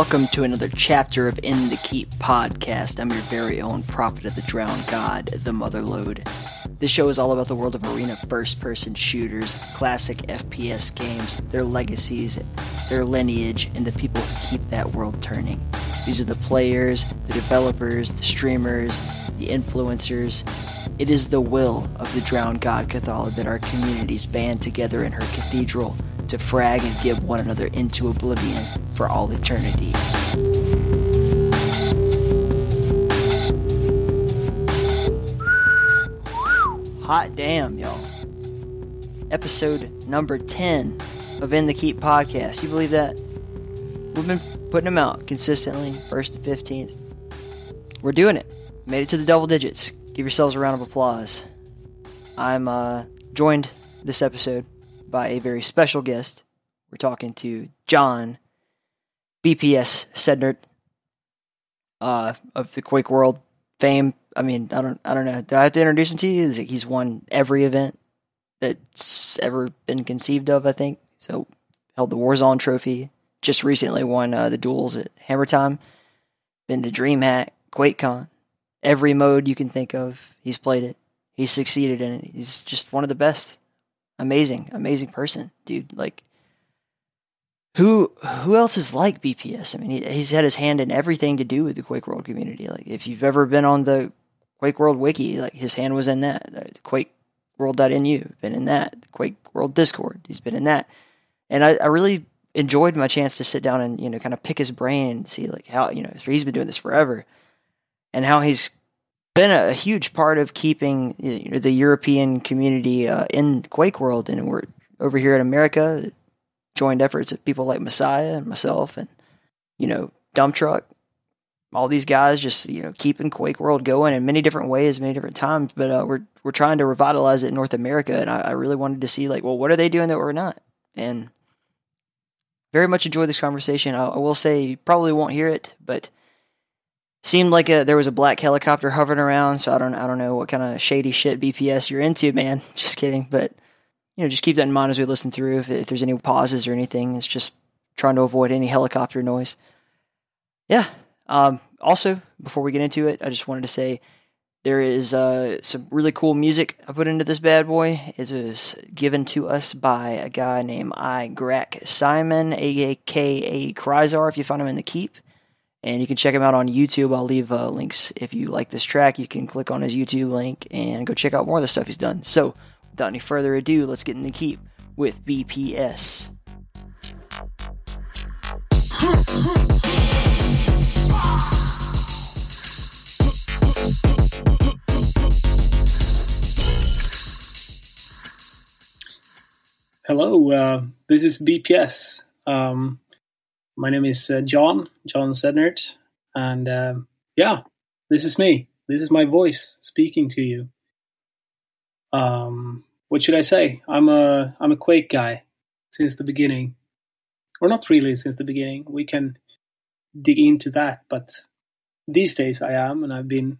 Welcome to another chapter of In the Keep podcast. I'm your very own prophet of the drowned god, the Motherlode. This show is all about the world of arena first person shooters, classic FPS games, their legacies, their lineage, and the people who keep that world turning. These are the players, the developers, the streamers, the influencers. It is the will of the drowned god Cathala that our communities band together in her cathedral to frag and gib one another into oblivion for all eternity. Hot damn, y'all. Episode number 10 of In the Keep podcast. You believe that? We've been putting them out consistently, 1st and 15th. We're doing it. Made it to the double digits. Give yourselves a round of applause. I'm uh, joined this episode by a very special guest. We're talking to John BPS Sednert uh, of the Quake World fame. I mean, I don't, I don't know. Do I have to introduce him to you? He's won every event that's ever been conceived of. I think so. Held the Warzone trophy. Just recently won uh, the duels at Hammer Time. Been to DreamHack, QuakeCon, every mode you can think of. He's played it. He's succeeded in it. He's just one of the best amazing, amazing person, dude. Like, who who else is like BPS? I mean, he, he's had his hand in everything to do with the Quake World community. Like, if you've ever been on the Quake World wiki, like his hand was in that. The Quake World.nu, been in that. The Quake World Discord, he's been in that. And I, I really enjoyed my chance to sit down and you know kind of pick his brain and see like how you know he's been doing this forever, and how he's been a, huge part of keeping you know, the European community uh, in Quake World, and we're over here in America, joined efforts of people like Messiah and myself, and you know Dump Truck, all these guys just you know keeping Quake World going in many different ways, many different times. But uh, we're we're trying to revitalize it in North America, and I, I really wanted to see like, well, what are they doing that we're not? And very much enjoy this conversation. I, I will say, you probably won't hear it, but seemed like a, there was a black helicopter hovering around. So I don't I don't know what kind of shady shit BPS you're into, man. Just kidding, but you know, just keep that in mind as we listen through. If, if there's any pauses or anything, it's just trying to avoid any helicopter noise. Yeah. Um, also, before we get into it, I just wanted to say there is uh, some really cool music I put into this bad boy. It was given to us by a guy named I Grack Simon, aka Kryzar, if you find him in the Keep and you can check him out on YouTube. I'll leave uh, links if you like this track. You can click on his YouTube link and go check out more of the stuff he's done. So, without any further ado, let's get in the keep with BPS. Hello, uh, this is BPS. Um, my name is uh, John, John Sednert, and um, yeah, this is me. This is my voice speaking to you. Um, what should I say? I'm a I'm a Quake guy since the beginning, or not really since the beginning. We can dig into that, but these days I am, and I've been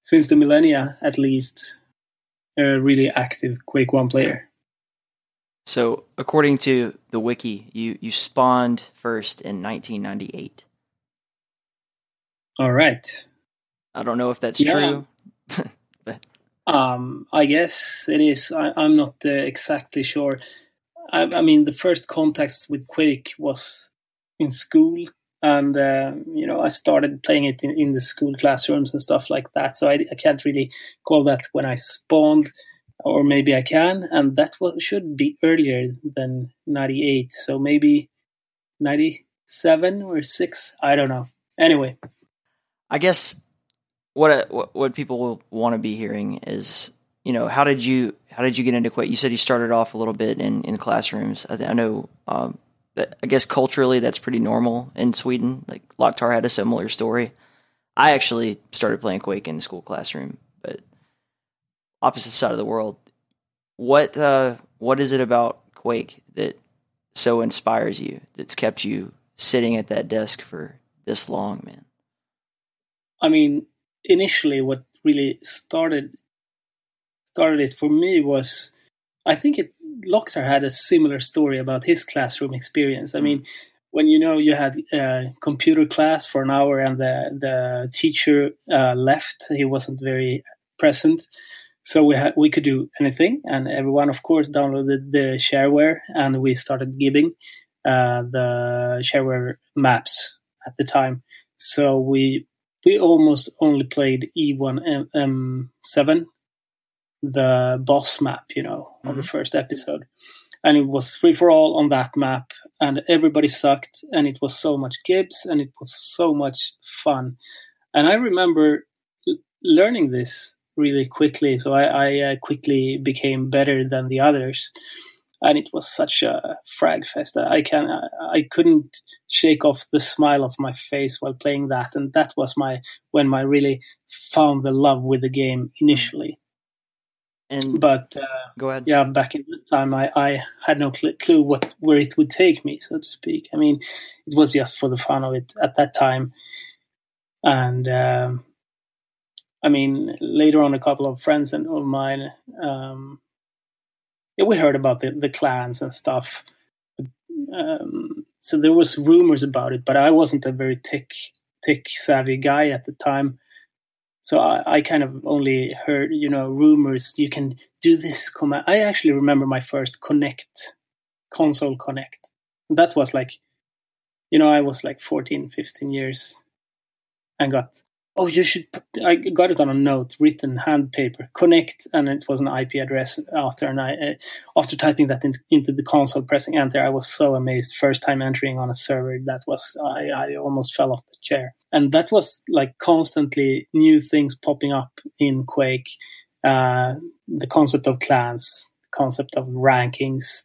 since the millennia at least a really active Quake One player. So, according to the wiki, you, you spawned first in 1998. All right. I don't know if that's yeah. true. but. Um, I guess it is. I, am not uh, exactly sure. I, I, mean, the first contacts with Quake was in school, and uh, you know, I started playing it in, in, the school classrooms and stuff like that. So I, I can't really call that when I spawned or maybe I can, and that should be earlier than 98. So maybe 97 or 6, I don't know. Anyway, I guess what what, people want to be hearing is you know how did you how did you get into Quake? You said you started off a little bit in in classrooms. I, I know. Um, I guess culturally that's pretty normal in Sweden. Like Loktar had a similar story. I actually started playing Quake in the school classroom opposite side of the world. What uh, what is it about Quake that so inspires you? That's kept you sitting at that desk for this long, man. I mean, initially, what really started started it for me was, I think it Loktar had a similar story about his classroom experience. I mm. mean, when you know you had a computer class for an hour and the the teacher uh, left, he wasn't very present. So we had we could do anything, and everyone, of course, downloaded the shareware, and we started giving uh, the shareware maps at the time. So we we almost only played E1 M7, the boss map, you know, mm-hmm. on the first episode and it was free for all on that map and everybody sucked and it was so much gibs and it was so much fun and i remember l- learning this really quickly. So i, I uh, quickly became better than the others. And it was such a frag fest i can i couldn't shake off the smile off my face while playing that. And that was my when i really found the love with the game initially. And but uh, go ahead. Yeah, back in the time, I, I had no cl- clue what where it would take me, so to speak. I mean, it was just for the fun of it at that time, and um, I mean, later on, a couple of friends and of mine, um, yeah, we heard about the the clans and stuff. Um, so there was rumors about it, but I wasn't a very tech tech savvy guy at the time. So I, I, kind of only heard you know rumors you can do this command i actually remember my first connect console connect. That was like you know i was like 14 15 years and got oh, you should. I got it on a note, written hand paper. Connect, and it was an IP address after. And I, uh, after typing that in, into the console, pressing enter, I was so amazed. First time entering on a server, that was I, I almost fell off the chair. And that was like constantly new things popping up in Quake. Uh, the concept of clans, concept of rankings,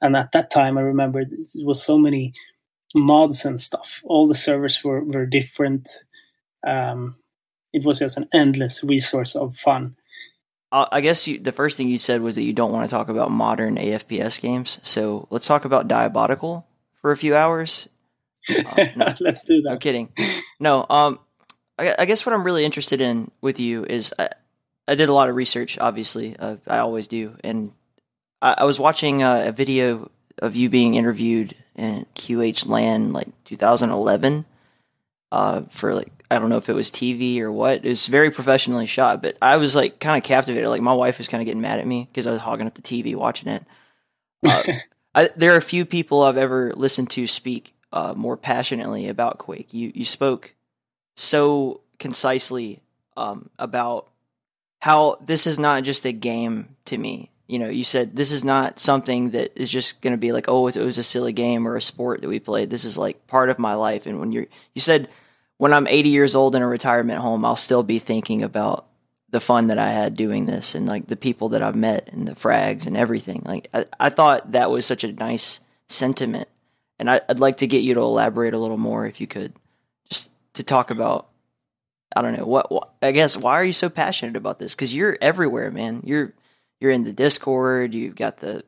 and at that time, I remember it was so many mods and stuff. All the servers were were different um, it was just an endless resource of fun. Uh, I guess you, the first thing you said was that you don't want to talk about modern AFPS games. So let's talk about Diabotical for a few hours. Uh, no, let's do that. No kidding. No, um, I, I, guess what I'm really interested in with you is I, I did a lot of research. Obviously, uh, I always do, and I, I was watching uh, a video of you being interviewed in QH LAN like 2011 uh, for like I don't know if it was TV or what. It was very professionally shot, but I was like kind of captivated. Like my wife was kind of getting mad at me because I was hogging up the TV watching it. Uh, I, there are a few people I've ever listened to speak uh, more passionately about Quake. You you spoke so concisely um, about how this is not just a game to me. You know, you said this is not something that is just going to be like, oh, it was a silly game or a sport that we played. This is like part of my life. And when you're, you said when I'm 80 years old in a retirement home, I'll still be thinking about the fun that I had doing this and like the people that I've met and the frags and everything. Like I, I thought that was such a nice sentiment, and I, would like to get you to elaborate a little more if you could, just to talk about. I don't know what, what I guess why are you so passionate about this? Because you're everywhere, man. You're you're in the Discord. You've got the.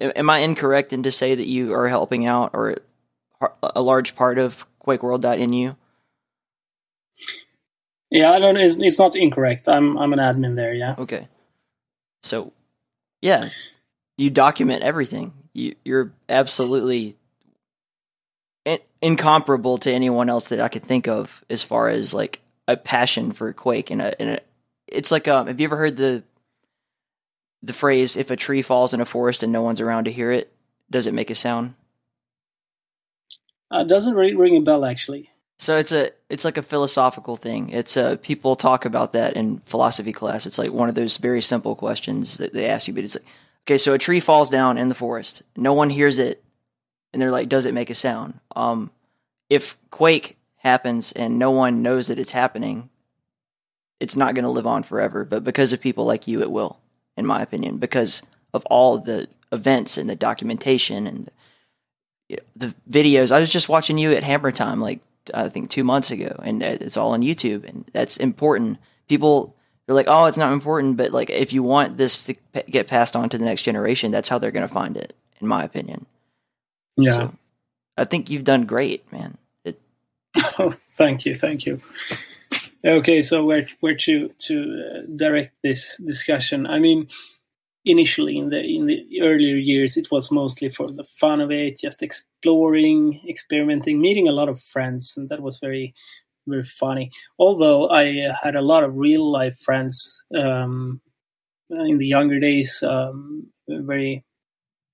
Am I incorrect in to say that you are helping out or a large part of QuakeWorld.nu? Yeah, I don't. It's, it's not incorrect. I'm I'm an admin there. Yeah. Okay. So, yeah, you document everything. You you're absolutely in- incomparable to anyone else that I could think of as far as like a passion for Quake and a, and a it's like um. Have you ever heard the the phrase "if a tree falls in a forest and no one's around to hear it, does it make a sound"? Uh, doesn't ring, ring a bell actually. So it's a it's like a philosophical thing. It's a uh, people talk about that in philosophy class. It's like one of those very simple questions that they ask you, but it's like, okay, so a tree falls down in the forest. No one hears it, and they're like, does it make a sound? Um, if quake happens and no one knows that it's happening, it's not going to live on forever. But because of people like you, it will, in my opinion, because of all the events and the documentation and the, the videos. I was just watching you at Hammer Time like I think two months ago, and it's all on YouTube, and that's important. People they're like, oh, it's not important, but like if you want this to p- get passed on to the next generation, that's how they're going to find it, in my opinion. Yeah, so, I think you've done great, man. It- oh, thank you, thank you. Okay, so where where to to uh, direct this discussion? I mean, initially in the in the earlier years it was mostly for the fun of it just exploring experimenting meeting a lot of friends and that was very very funny. Although i had a lot of real life friends um, in the younger days um, very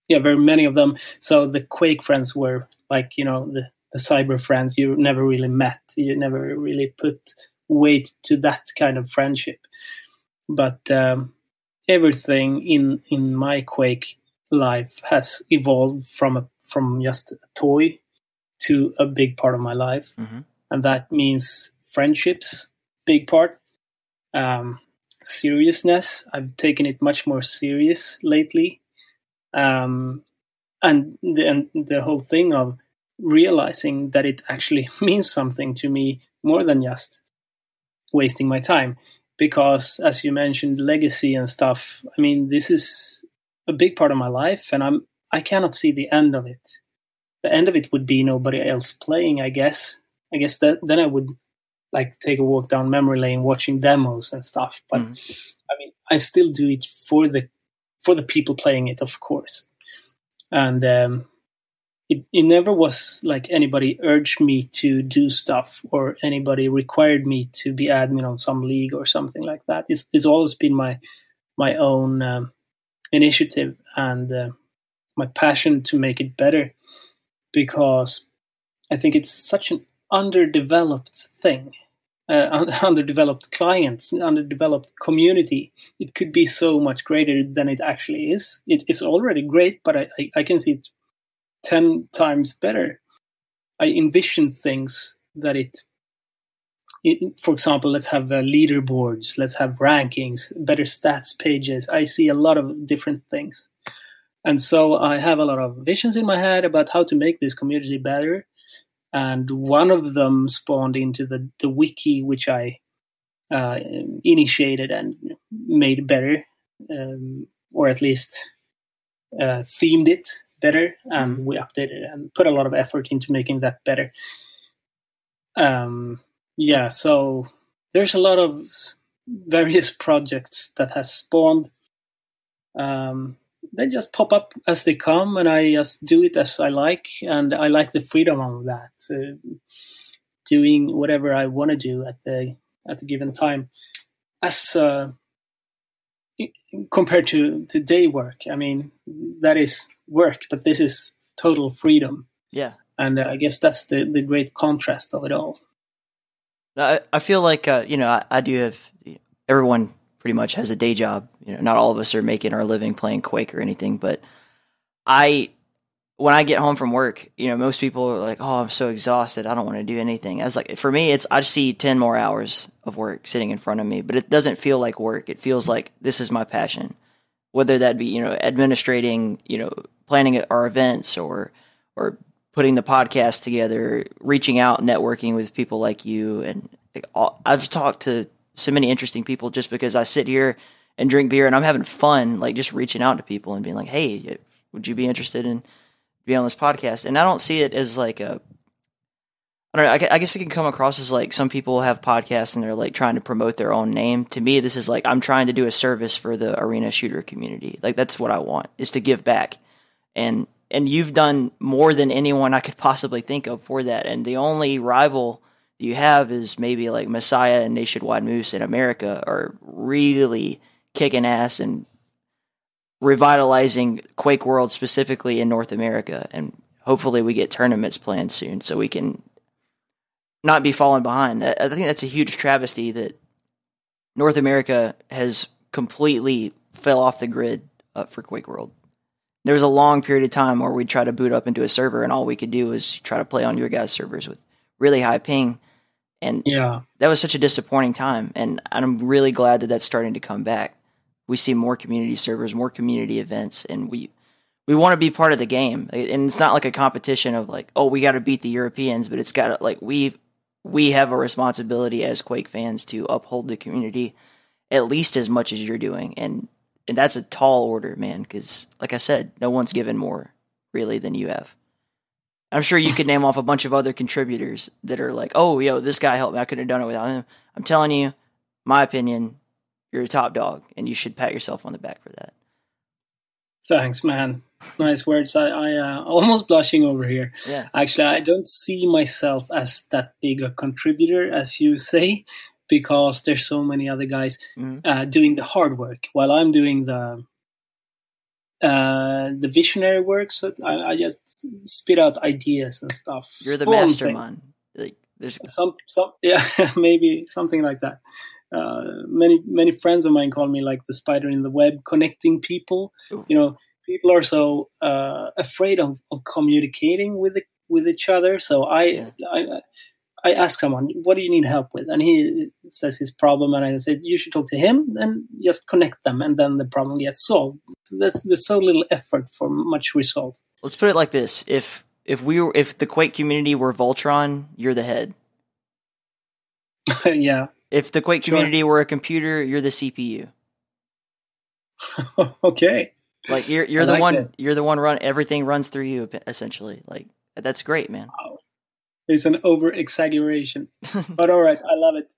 yeah very many of them. So the quake friends were like you know the, the cyber friends you never really met. You never really put weight to that kind of friendship. But um, everything in in my Quake life has evolved from a from just a toy to a big part of my life, mm-hmm. and that means friendships, big part. Um, seriousness, I've taken it much more serious lately, um, and the, and the whole thing of realizing that it actually means something to me more than just wasting my time because as you mentioned legacy and stuff i mean this is a big part of my life and i'm i cannot see the end of it. The end of it would be nobody else playing i guess. I guess that then i would like take a walk down memory lane watching demos and stuff but mm. i mean i still do it for the for the people playing it of course. And um, it, it never was like anybody urged me to do stuff or anybody required me to be admin on some league or something like that. It's, it's always been my my own um, initiative and uh, my passion to make it better because I think it's such an underdeveloped thing. Uh, underdeveloped clients, underdeveloped community. It could be so much greater than it actually is. It, it's already great, but I, I, I can see it 10 times better. I envision things that it, it for example, let's have uh, leaderboards, let's have rankings, better stats pages. I see a lot of different things. And so I have a lot of visions in my head about how to make this community better. And one of them spawned into the, the wiki, which I uh, initiated and made better, um, or at least uh, themed it better, and mm-hmm. we updated and put a lot of effort into making that better. Um, yeah, so there's a lot of various projects that has spawned. Um, they just pop up as they come, and I just do it as I like, and I like the freedom of that, uh, doing whatever I want to do at the at the given time. As uh, compared to to day work i mean that is work but this is total freedom. Yeah. And uh, i guess that's the the great contrast of it all. I, I feel like uh, you know I, I, do have everyone pretty much has a day job. You know not all of us are making our living playing quake or anything but i when I get home from work, you know, most people are like, "Oh, I'm so exhausted. I don't want to do anything." I was like, for me, it's I see ten more hours of work sitting in front of me, but it doesn't feel like work. It feels like this is my passion, whether that be you know administrating, you know, planning our events or or putting the podcast together, reaching out, networking with people like you, and I've talked to so many interesting people just because I sit here and drink beer and I'm having fun, like just reaching out to people and being like, "Hey, would you be interested in?" Be on this podcast, and I don't see it as like a. I don't know. I guess it can come across as like some people have podcasts and they're like trying to promote their own name. To me, this is like I'm trying to do a service for the arena shooter community. Like that's what I want is to give back, and and you've done more than anyone I could possibly think of for that. And the only rival you have is maybe like Messiah and Nationwide Moose in America are really kicking ass and revitalizing Quake World specifically in North America, and hopefully we get tournaments planned soon so we can not be falling behind. I think that's a huge travesty that North America has completely fell off the grid uh, for Quake World. There was a long period of time where we'd try to boot up into a server, and all we could do was try to play on your guys' servers with really high ping. And yeah, that was such a disappointing time. And I'm really glad that that's starting to come back we see more community servers, more community events, and we we want to be part of the game. And it's not like a competition of like, oh, we got to beat the Europeans, but it's got like we we have a responsibility as Quake fans to uphold the community at least as much as you're doing, and and that's a tall order, man. Because like I said, no one's given more really than you have. I'm sure you could name off a bunch of other contributors that are like, oh, yo, this guy helped me. I couldn't have done it without him. I'm telling you, my opinion, you're a top dog, and you should pat yourself on the back for that. Thanks, man. Nice words. I, I uh, almost blushing over here. Yeah. Actually, I don't see myself as that big a contributor as you say, because there's so many other guys Mhm. uh, doing the hard work while I'm doing the uh, the visionary work. So I, I just spit out ideas and stuff. You're the Spawn mastermind. Like, there's Some, some, yeah, maybe something like that. Uh, many, many friends of mine call me like the spider in the web, connecting people. Ooh. You know, people are so uh, afraid of, of communicating with the, with each other. So I, Yeah. I, I ask someone, "What do you need help with?" And he says his problem, and I said, "You should talk to him and just connect them, and then the problem gets solved." So that's there's so little effort for much result. let's put it like this: if if we were if the Quake community were Voltron, you're the head. yeah. If the Quake Sure. community were a computer, you're the CPU. okay. Like you're you're I the like one that. you're the one run everything runs through you essentially. Like that's great, man. It's an over exaggeration, but all right, I love it.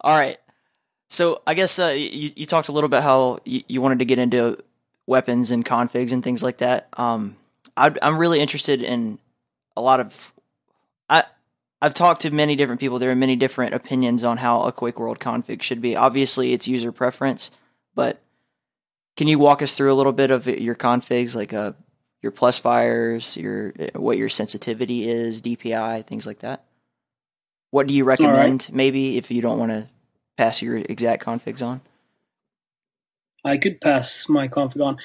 All right. So I guess uh, you you talked a little bit how you, you wanted to get into weapons and configs and things like that. Um, i I'm really interested in a lot of. I've talked to many different people. There are many different opinions on how a Quake World config should be. Obviously, it's user preference, but can you walk us through a little bit of your configs, like uh, your plus fires, your what your sensitivity is, DPI, things like that? What do you recommend? Maybe if you don't want to pass your exact configs on. I could pass my config on,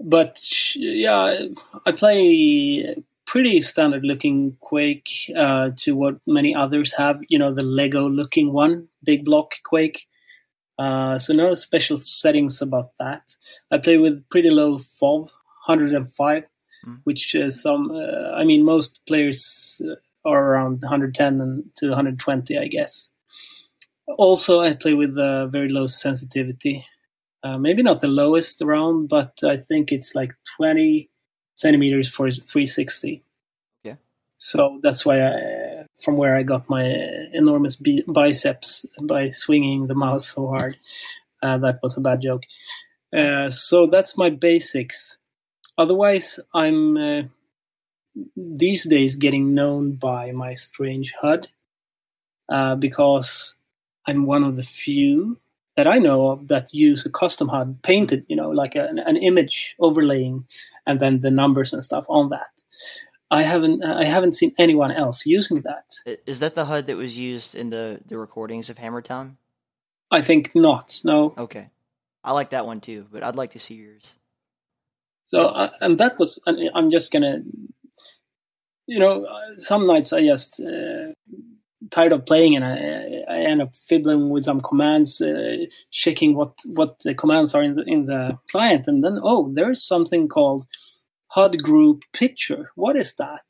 but yeah, I play pretty standard looking Quake uh, to what many others have. You know, the Lego looking one, big block Quake. Uh, so no special settings about that. I play with pretty low FOV, 105, Mm. which is some. Uh, I mean, most players are around 110 and to 120, I guess. Also, I play with uh, very low sensitivity. Uh, maybe not the lowest around, but I think it's like 20 centimeters for 360. Yeah. So that's why I, from where I got my enormous bi- biceps by swinging the mouse so hard. Uh, that was a bad joke. Uh, so that's my basics. Otherwise, I'm uh, these days getting known by my strange HUD uh, because I'm one of the few that I know of that use a custom HUD painted, you know, like an, an image overlaying, and then the numbers and stuff on that. I haven't I haven't seen anyone else using that. Is that the HUD that was used in the the recordings of Hammer Time? I think not. No. Okay, I like that one too, but I'd like to see yours. So uh, and that was I'm just gonna, you know, uh, some nights I just uh, tired of playing and I, I end up fiddling with some commands, uh, checking what what the commands are in the in the client, and then oh, there's something called HUD group picture. What is that?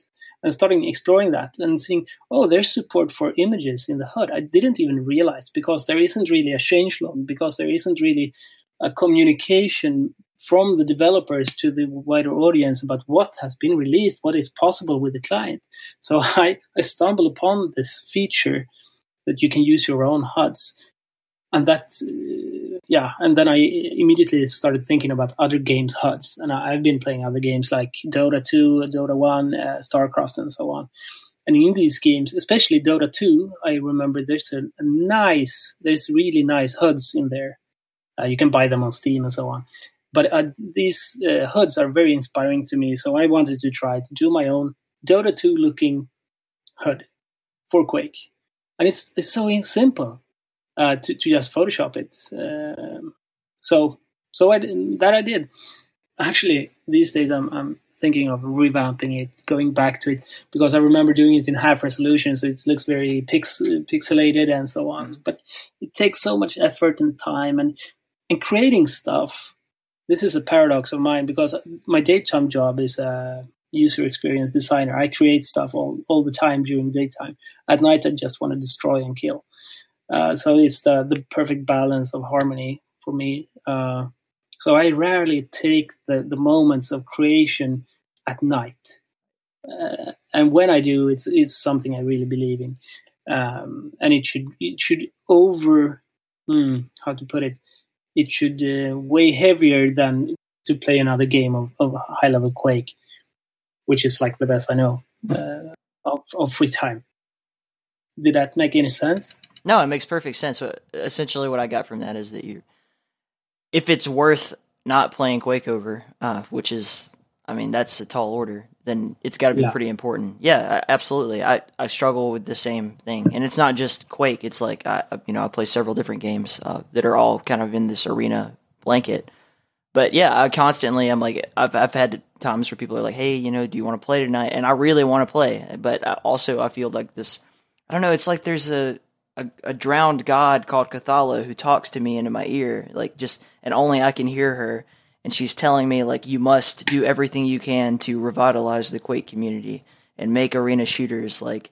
And starting exploring that and seeing, oh, there's support for images in the HUD. I didn't even realize because there isn't really a changelog, because there isn't really a communication from the developers to the wider audience about what has been released, what is possible with the client. So I, I stumbled upon this feature that you can use your own HUDs. And that, uh, yeah, and then I immediately started thinking about other games' HUDs. And I, I've been playing other games like Dota 2, Dota 1, uh, StarCraft, and so on. And in these games, especially Dota 2, I remember there's a, a nice, there's really nice HUDs in there. Uh, you can buy them on Steam and so on but uh, these uh, HUDs are very inspiring to me. So I wanted to try to do my own Dota 2 looking HUD for Quake, and it's it's so simple uh, to to just Photoshop it. Um, so so I did, that I did. Actually, these days I'm I'm thinking of revamping it, going back to it because I remember doing it in half resolution, so it looks very pix- pixelated and so on. But it takes so much effort and time and and creating stuff this is a paradox of mine because my daytime job is a user experience designer. I create stuff all, all the time during daytime. At night, I just want to destroy and kill. Uh, so it's the, the perfect balance of harmony for me. Uh, so I rarely take the, the moments of creation at night. Uh, and when I do, it's, it's something I really believe in. Um, and it should, it should over, hmm, how to put it, it should uh, weigh heavier than to play another game of, of high level Quake, which is like the best I know uh, of, of free time. Did that make any sense? No, it makes perfect sense. So essentially, what I got from that is that you, if it's worth not playing Quake over, uh, which is, I mean, that's a tall order, then it's got to be yeah. pretty important. Yeah, absolutely. I, I struggle with the same thing, and it's not just Quake. It's like I, you know, I play several different games uh, that are all kind of in this arena blanket. But yeah, I constantly I'm like I've I've had times where people are like, "Hey, you know, do you want to play tonight?" And I really want to play, but I also I feel like this. I don't know. It's like there's a a, a drowned god called Cathala who talks to me into my ear, like just, and only I can hear her. And she's telling me like, you must do everything you can to revitalize the Quake community and make arena shooters like,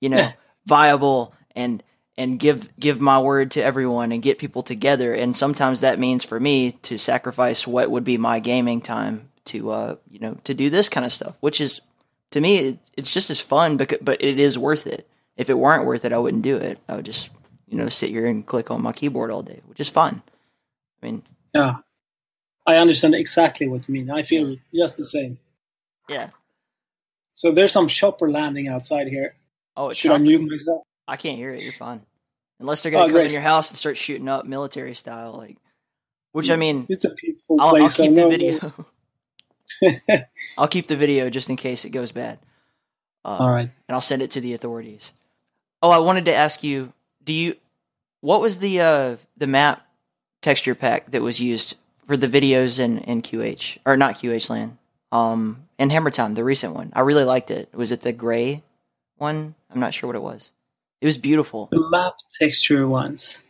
you know, viable and and give give my word to everyone and get people together. And sometimes that means for me to sacrifice what would be my gaming time to uh you know to do this kind of stuff, which is to me it's just as fun, but but it is worth it if it weren't worth it, I wouldn't do it. I would just, you know, sit here and click on my keyboard all day, which is fun. I mean, yeah, I understand exactly what you mean. I feel just the same. Yeah. So there's some chopper landing outside here. Oh, should chopper. I mute myself? I can't hear it. You're fine. Unless they're gonna oh, come great. in your house and start shooting up military style, like. Which I mean, it's a peaceful I'll, place. I'll keep the video. I'll keep the video just in case it goes bad. Uh, All right, and I'll send it to the authorities. Oh, I wanted to ask you, do you what was the uh, the map texture pack that was used for the videos in, in QH or not QH land? Um in Hammer Time, the recent one. I really liked it. Was it the gray one? I'm not sure what it was. It was beautiful. The map texture ones.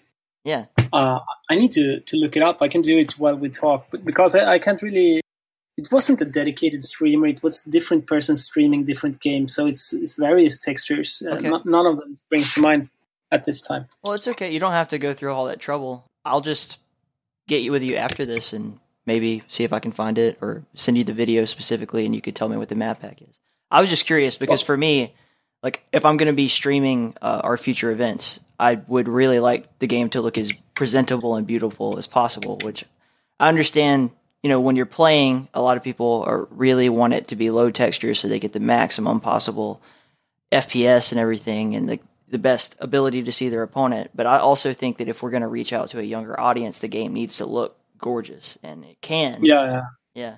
Yeah. Uh, I need to, to look it up. I can do it while we talk, but because I, I can't really it wasn't a dedicated streamer. It was different persons streaming different games, so it's it's various textures. Uh, okay. Uh, n- none of them springs to mind at this time. Well, it's okay. You don't have to go through all that trouble. I'll just get you with you after this and maybe see if I can find it or send you the video specifically, and you could tell me what the map pack is. I was just curious because for me, like if I'm going to be streaming uh, our future events, I would really like the game to look as presentable and beautiful as possible. Which I understand you know, when you're playing, a lot of people are really want it to be low texture so they get the maximum possible FPS and everything and the the best ability to see their opponent. But I also think that if we're going to reach out to a younger audience, the game needs to look gorgeous, and it can. Yeah, yeah. yeah.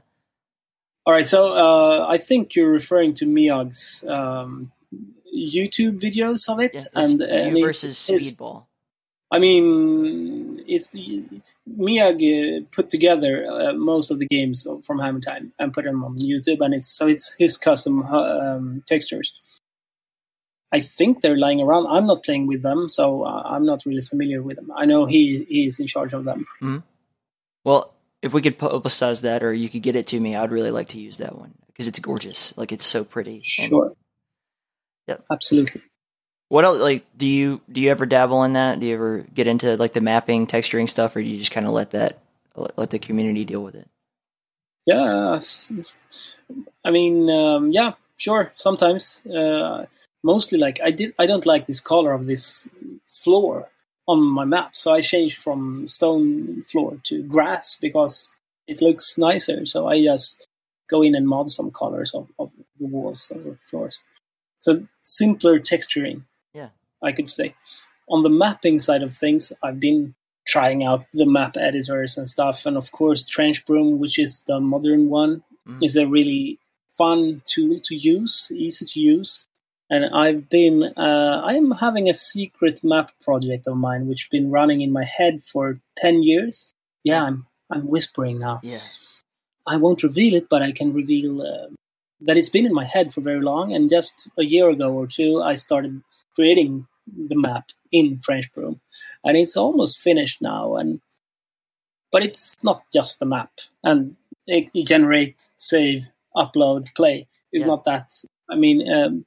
All right, so uh, I think you're referring to Miyagi's um, YouTube videos of it, yeah, and, and versus Speedball. I mean, it's the, Miyagi put together uh, most of the games from Hammer Time and put them on YouTube, and it's so it's his custom uh, um, textures. I think they're lying around. I'm not playing with them, so uh, I'm not really familiar with them. I know he he is in charge of them. Mm-hmm. Well, if we could publicize that, or you could get it to me, I'd really like to use that one because it's gorgeous. Like it's so pretty. Sure. And, yep. Absolutely. What else? Like, do you do you ever dabble in that? Do you ever get into like the mapping, texturing stuff, or do you just kind of let that let the community deal with it? Yeah, I mean, um, yeah, sure. Sometimes, uh, mostly like I did. I don't like this color of this floor on my map, so I changed from stone floor to grass because it looks nicer. So I just go in and mod some colors of, of the walls or floors. So simpler texturing. Yeah, I could say. On the mapping side of things, I've been trying out the map editors and stuff, and of course, TrenchBroom, which is the modern one, mm. is a really fun tool to use, easy to use. And I've been, uh, I am having a secret map project of mine, which has been running in my head for ten years. Yeah, I'm, I'm whispering now. Yeah, I won't reveal it, but I can reveal uh, that it's been in my head for very long. And just a year ago or two, I started creating the map in TrenchBroom, and it's almost finished now. And but it's not just the map, and it, it generate, save, upload, play. It's yeah. not that. I mean, um,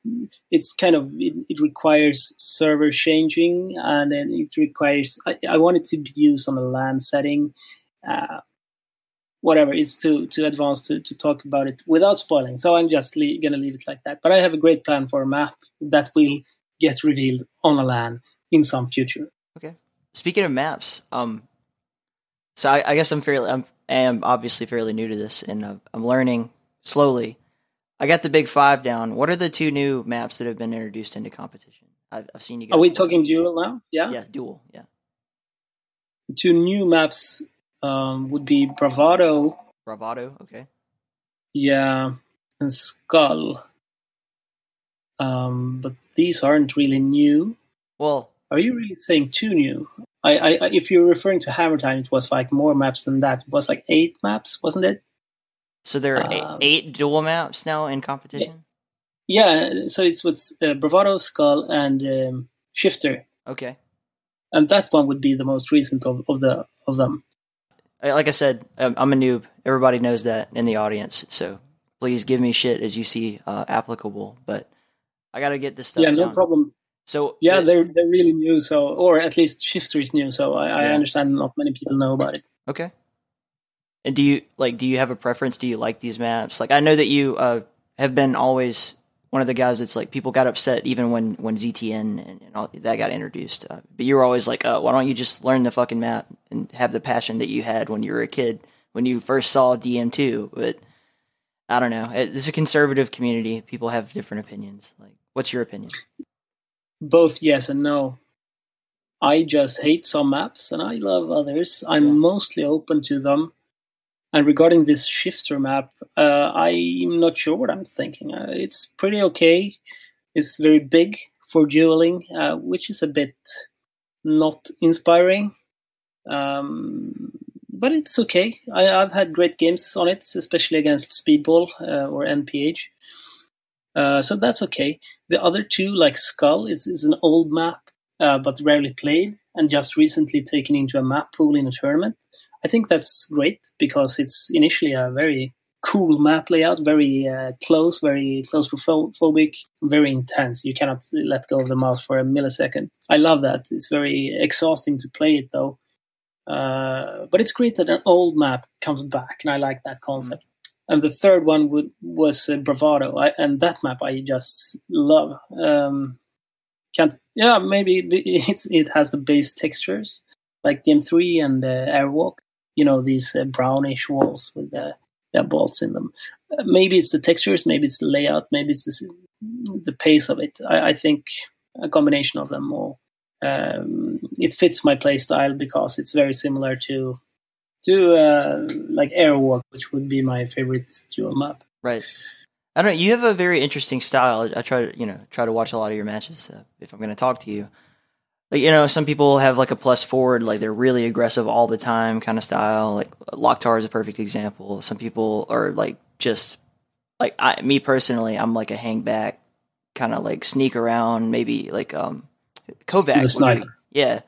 it's kind of it, it, requires server changing, and then it requires. I, I want it to use on a LAN setting. Uh, whatever it's too too advanced to, to talk about it without spoiling so i'm just le- gonna leave it like that but i have a great plan for a map that will get revealed on a LAN in some future. Okay. Speaking of maps, um, So I, I guess I'm fairly, I'm, am obviously fairly new to this, and uh, I'm learning slowly. I got the big five down. What are the two new maps that have been introduced into competition? I've, I've seen you guys. Are we talking duel now? Yeah. Yeah, duel. Yeah. The two new maps um, would be Bravado. Bravado. Okay. Yeah, and Skull. Um, but these aren't really new. Well, are you really saying too new? I, I, if you're referring to Hammer Time, it was like more maps than that. It was like eight maps, wasn't it? So there are um, eight duel maps now in competition. Yeah, so it's with uh, Bravado, Skull, and um, Shifter. Okay. And that one would be the most recent of, of the of them. Like I said, I'm a noob. Everybody knows that in the audience. So please give me shit as you see uh, applicable. But I got to get this stuff. Yeah, no down. problem. So yeah, they're they're really new. So or at least Shifter is new. So I, yeah. I understand not many people know about it. Okay. And do you like? Do you have a preference? Do you like these maps? Like I know that you uh, have been always one of the guys that's like people got upset even when when ZTN and, and all that got introduced. Uh, but you were always like, uh, why don't you just learn the fucking map and have the passion that you had when you were a kid when you first saw DM2? But I don't know. It's a conservative community. People have different opinions. Like, what's your opinion? both yes and no. I just hate some maps and I love others. I'm yeah. mostly open to them. And regarding this shifter map, uh, I'm not sure what I'm thinking. Uh, it's pretty okay. It's very big for dueling, uh, which is a bit not inspiring. Um, but it's okay. I, have had great games on it, especially against Speedball uh, or NPH. Uh, so that's okay. The other two, like Skull, is, is an old map, uh, but rarely played, and just recently taken into a map pool in a tournament. I think that's great because it's initially a very cool map layout, very uh, close, very claustrophobic, very intense. You cannot let go of the mouse for a millisecond. I love that. It's very exhausting to play it though. Uh, but it's great that an old map comes back, and I like that concept and the third one would, was uh, Bravado, I, and that map I just love. Um, can't yeah maybe it's it has the base textures like DM3 and uh, Aerowalk. You know these uh, brownish walls with the uh, bolts in them. Uh, maybe it's the textures, maybe it's the layout, maybe it's the, the pace of it. I, I think a combination of them all. Um, it fits my playstyle because it's very similar to to uh, like Aerowalk, which would be my favorite duel map. Right. I don't know. You have a very interesting style. I try to, you know, try to watch a lot of your matches uh, if I'm going to talk to you. Like, you know, some people have like a plus forward, like they're really aggressive all the time kind of style. Like Loktar is a perfect example. Some people are like just like I, me personally, I'm like a hang back, kind of like sneak around, maybe like um Kovac. The sniper. yeah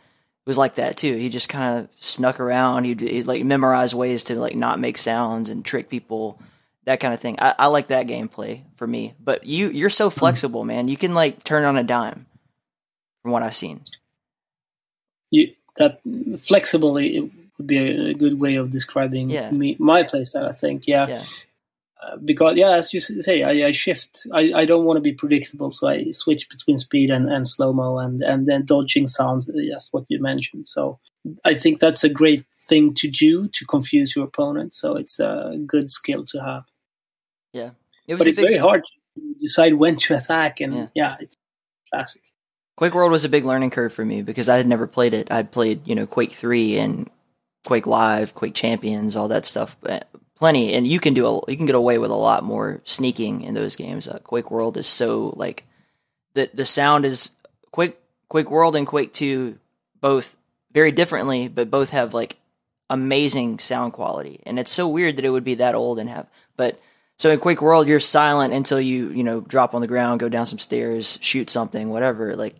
was like that too. He just kind of snuck around. He'd, he'd, like memorize ways to like not make sounds and trick people, that kind of thing. I, I like that gameplay for me. But you you're so flexible, man. You can like turn on a dime, from what I've seen. You that flexibly it would be a good way of describing yeah. me my playstyle. I think, yeah. yeah. Uh, because yeah, as you say, I, I shift. I, I don't want to be predictable, so I switch between speed and, and slow mo, and and then dodging sounds. Just what you mentioned. So I think that's a great thing to do to confuse your opponent. So it's a good skill to have. Yeah, it but it's big... very hard to decide when to attack, and yeah, yeah it's classic. Quake World was a big learning curve for me because I had never played it. I'd played you know Quake Three and Quake Live, Quake Champions, all that stuff plenty, and you can do a, you can get away with a lot more sneaking in those games. Uh, Quake World is so like the the sound is Quake Quake World and Quake Two both very differently, but both have like amazing sound quality, and it's so weird that it would be that old and have. But so in Quake World, you're silent until you you know drop on the ground, go down some stairs, shoot something, whatever. Like,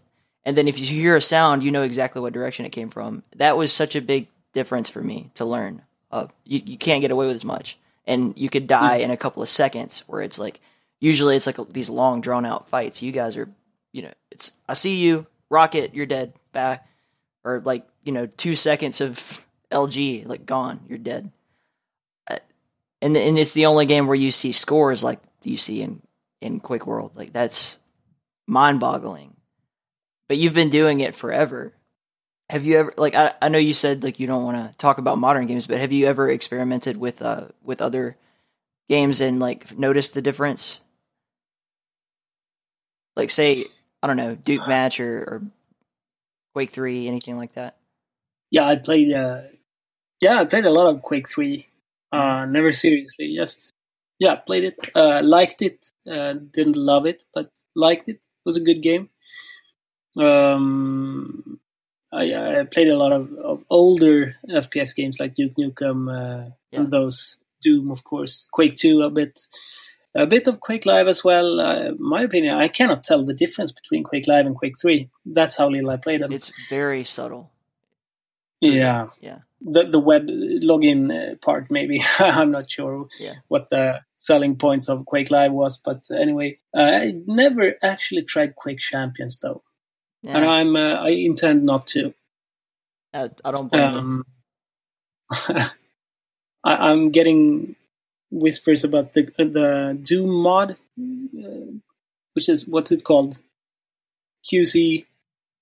and then if you hear a sound, you know exactly what direction it came from. That was such a big difference for me to learn uh, you, you can't get away with as much. And you could die mm. in a couple of seconds where it's like, usually it's like these long drawn out fights. You guys are, you know, it's, I see you, rocket, you're dead, back. Or like, you know, two seconds of LG, like gone, you're dead. Uh, and, and it's the only game where you see scores like you see in, in Quake World. Like that's mind boggling. But you've been doing it forever. have you ever like I, I know you said like you don't want to talk about modern games, but have you ever experimented with uh with other games and like noticed the difference? Like say I don't know Duke Match or, or Quake Three, anything like that. Yeah, I played. Uh, yeah, I played a lot of Quake Three. Uh, never seriously, just yeah, played it, uh, liked it, uh, didn't love it, but liked it. it was a good game. Um, I, I, played a lot of, of, older FPS games like Duke Nukem uh, yeah. and those Doom, of course, Quake Two a bit, a bit of Quake Live as well. Uh, my opinion, I cannot tell the difference between Quake Live and Quake Three. That's how little I played them. It's very subtle. Yeah, yeah. The the web login uh, part, maybe I'm not sure yeah. what the selling points of Quake Live was, but anyway, uh, I never actually tried Quake Champions though. Yeah. And I'm uh, I intend not to. Uh, I don't blame um, I, am getting whispers about the the Doom mod, uh, which is what's it called? QC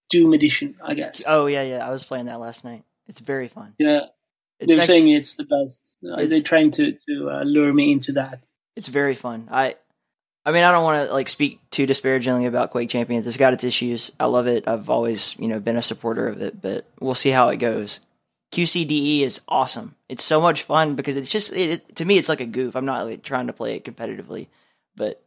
Doom Edition, I guess. Oh yeah, yeah. I was playing that last night. It's very fun. Yeah, it's they're actually, saying it's the best. Uh, it's, they're trying to to uh, lure me into that. It's very fun. I I mean, I don't want to like speak too disparagingly about Quake Champions. It's got its issues. I love it. I've always, you know, been a supporter of it, but we'll see how it goes. QCDE is awesome. It's so much fun because it's just it, it, to me it's like a goof. I'm not like trying to play it competitively, but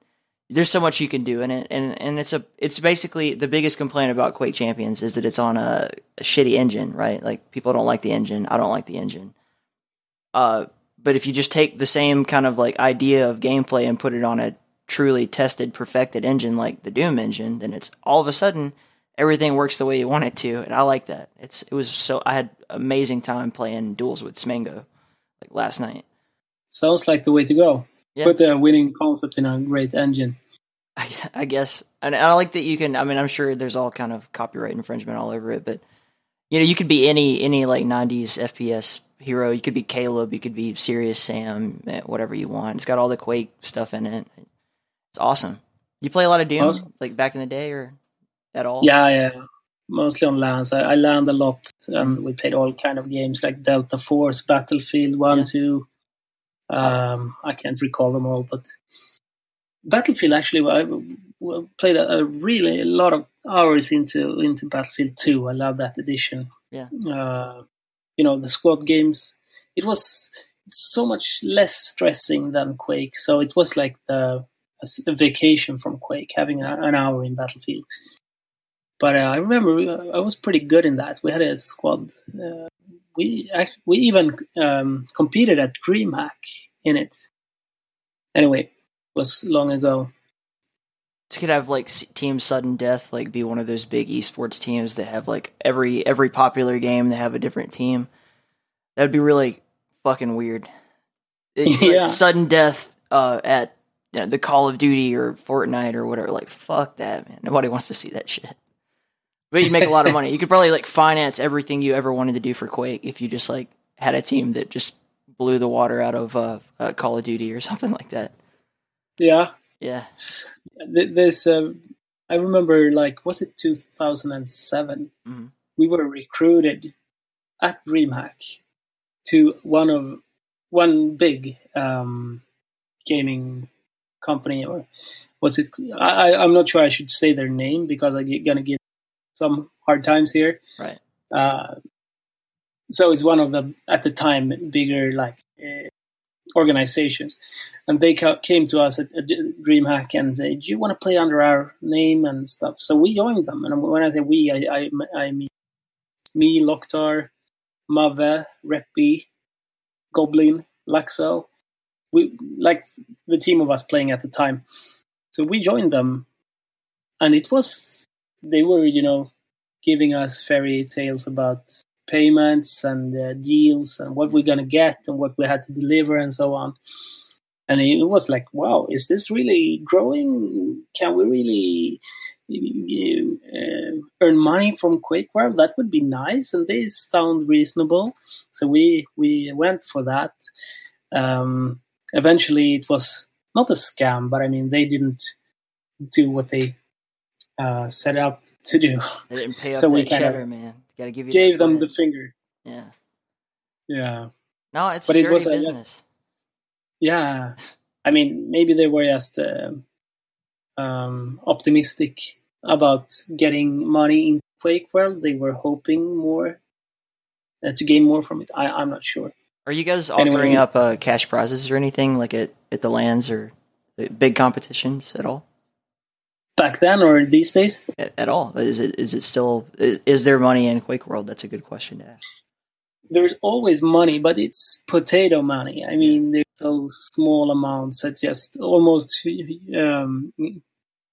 there's so much you can do in it and and it's a it's basically the biggest complaint about Quake Champions is that it's on a, a shitty engine, right? Like people don't like the engine. I don't like the engine. Uh but if you just take the same kind of like idea of gameplay and put it on a truly tested, perfected engine like the Doom engine, then it's all of a sudden everything works the way you want it to, and I like that. It's it was so I had amazing time playing duels with Smango like last night. Sounds like the way to go. Yeah. Put a winning concept in a great engine. I, I guess, and I like that you can. I mean, I'm sure there's all kind of copyright infringement all over it, but you know, you could be any any like '90s FPS hero. You could be Caleb. You could be Serious Sam. Eh, whatever you want. It's got all the Quake stuff in it. It's awesome. You play a lot of Doom, awesome. like back in the day, or at all? Yeah, yeah. Mostly on LANs. I, I land a lot, and we played all kind of games like Delta Force, Battlefield One, yeah. Two. Um, I can't recall them all, but Battlefield actually, I played a, a, really a lot of hours into into Battlefield Two. I love that edition. Yeah. Uh, you know the squad games. It was so much less stressing than Quake, so it was like the a, vacation from Quake, having a, an hour in Battlefield. But uh, I remember uh, I was pretty good in that. We had a squad. Uh, we we even um, competed at DreamHack in it. Anyway, it was long ago. This could have like Team Sudden Death, like be one of those big esports teams that have like every every popular game they have a different team. That'd be really fucking weird. It, yeah. Like, sudden Death uh, at you know, the Call of Duty or Fortnite or whatever. Like, fuck that, man. Nobody wants to see that shit. But you'd make a lot of money. You could probably like finance everything you ever wanted to do for Quake if you just like had a team that just blew the water out of uh, uh, Call of Duty or something like that. Yeah, yeah. There's, uh, I remember, like, was it 2007? Mm-hmm. We were recruited at DreamHack to one of one big um, gaming company or was it? I, I'm not sure I should say their name because I'm gonna get some hard times here. Right. Uh, so it's one of the at the time bigger like uh, organizations, and they ca- came to us at, at DreamHack and said, "Do you want to play under our name and stuff?" So we joined them, and when I say we, I I, I mean me, Loktar, Mave, Reppy, Goblin, Laxo, we like the team of us playing at the time. So we joined them, and it was they were you know giving us fairy tales about payments and uh, deals and what we're gonna get and what we had to deliver and so on. And it was like, wow, is this really growing? Can we really uh, earn money from Quake? Well, that would be nice, and they sound reasonable. So we we went for that. Um, eventually it was not a scam, but I mean they didn't do what they uh, set out to do. They didn't pay up so that cheddar, man. Gotta give you gave them the finger. Yeah. Yeah. No, it's but it was a business. Yeah. I mean, maybe they were just uh, um, optimistic about getting money in Quake World. They were hoping more uh, to gain more from it. I, I'm not sure. Are you guys offering anyway, up uh, cash prizes or anything like at, at the LANs or big competitions at all? Back then or these days? At, at all? Is it is it still is, is there money in Quake World? That's a good question to ask. There's always money, but it's potato money. I mean, there's those small amounts that just almost um,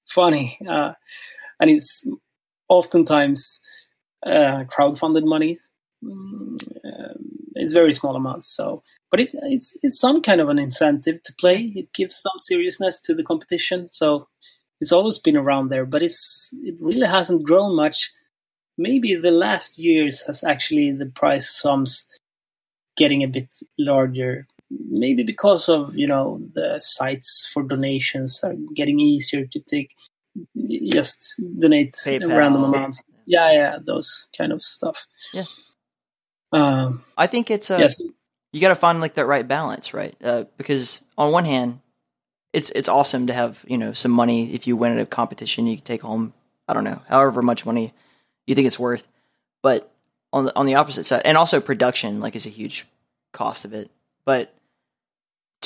funny, uh, and it's oftentimes uh, crowdfunded money. Mm, um, it's very small amounts. So, but it, it's it's some kind of an incentive to play. It gives some seriousness to the competition. So it's always been around there, but it's it really hasn't grown much. Maybe the last years has actually the price sums getting a bit larger. Maybe because of you know the sites for donations are getting easier to take. Just donate PayPal. random amounts. Yeah, yeah, those kind of stuff. Yeah. Um, I think it's uh, yes. you got to find like that right balance, right? Uh, because on one hand, it's it's awesome to have you know some money if you win at a competition, you can take home I don't know however much money you think it's worth, but on the on the opposite side, and also production like is a huge cost of it, but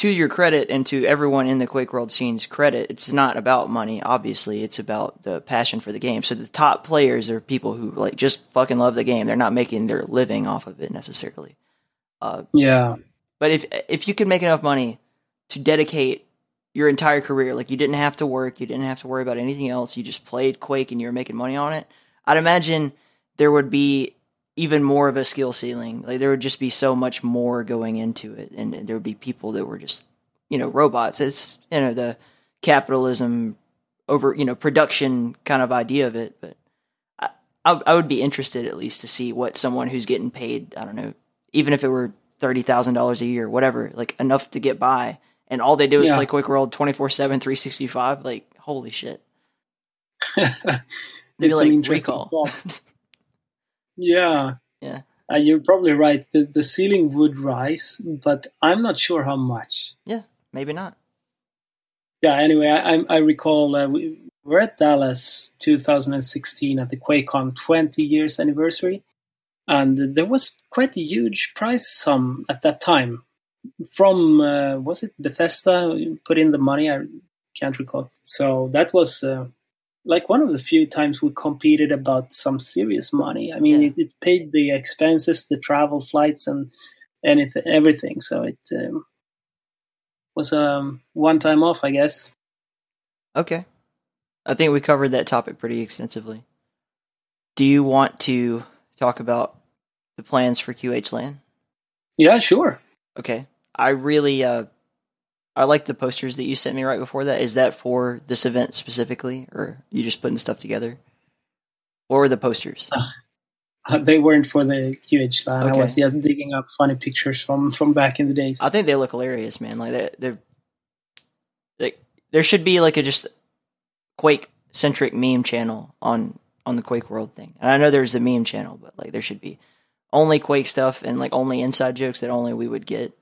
to your credit and to everyone in the Quake World scene's credit, it's not about money. Obviously, it's about the passion for the game. So the top players are people who like just fucking love the game. They're not making their living off of it necessarily. Uh, yeah. But if if you could make enough money to dedicate your entire career, like you didn't have to work, you didn't have to worry about anything else, you just played Quake and you were making money on it, I'd imagine there would be even more of a skill ceiling. Like there would just be so much more going into it, and there would be people that were just you know robots. It's you know the capitalism over you know production kind of idea of it, but I I would be interested at least to see what someone who's getting paid I don't know even if it were thirty thousand dollars a year, whatever, like enough to get by, and all they do is yeah. play Quake World 24-7, 365, Like holy shit. They'd be like recall. Yeah. Yeah. Uh, you're probably right. The, the ceiling would rise, but I'm not sure how much. Yeah, maybe not. Yeah. Anyway, I I, I recall uh, we were at Dallas 2016 at the QuakeCon 20 years anniversary, and there was quite a huge prize sum at that time from uh, was it Bethesda put in the money? I can't recall. So that was uh, like one of the few times we competed about some serious money. I mean, yeah. it, it, paid the expenses, the travel flights, and anything, everything. So it um, was a um, one time off, I guess. Okay, I think we covered that topic pretty extensively. Do you want to talk about the plans for QH Land? Yeah, sure. Okay, I really uh, I like the posters that you sent me right before that. Is that for this event specifically, or you just putting stuff together? What were the posters? Uh, they weren't for the QH Land. Okay. I was just digging up funny pictures from from back in the days. I think they look hilarious, man. Like they they're like there should be like a just Quake centric meme channel on on the Quake World thing. And I know there's a meme channel, but like there should be only Quake stuff and like only inside jokes that only we would get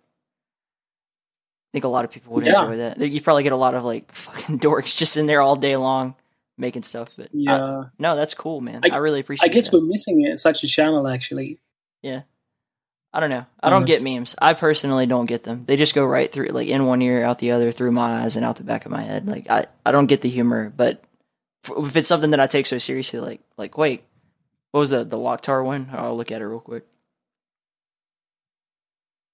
I think a lot of people would yeah. enjoy that. You probably get a lot of like fucking dorks just in there all day long making stuff. But yeah, no, that's cool, man. I, I really appreciate. I guess that. we're missing it, such a channel, actually. Yeah, I don't know. I don't get memes. I personally don't get them. They just go right through, like in one ear, out the other, through my eyes and out the back of my head. Like I, I don't get the humor. But if it's something that I take so seriously, like, like wait, what was the the Loktar one? I'll look at it real quick.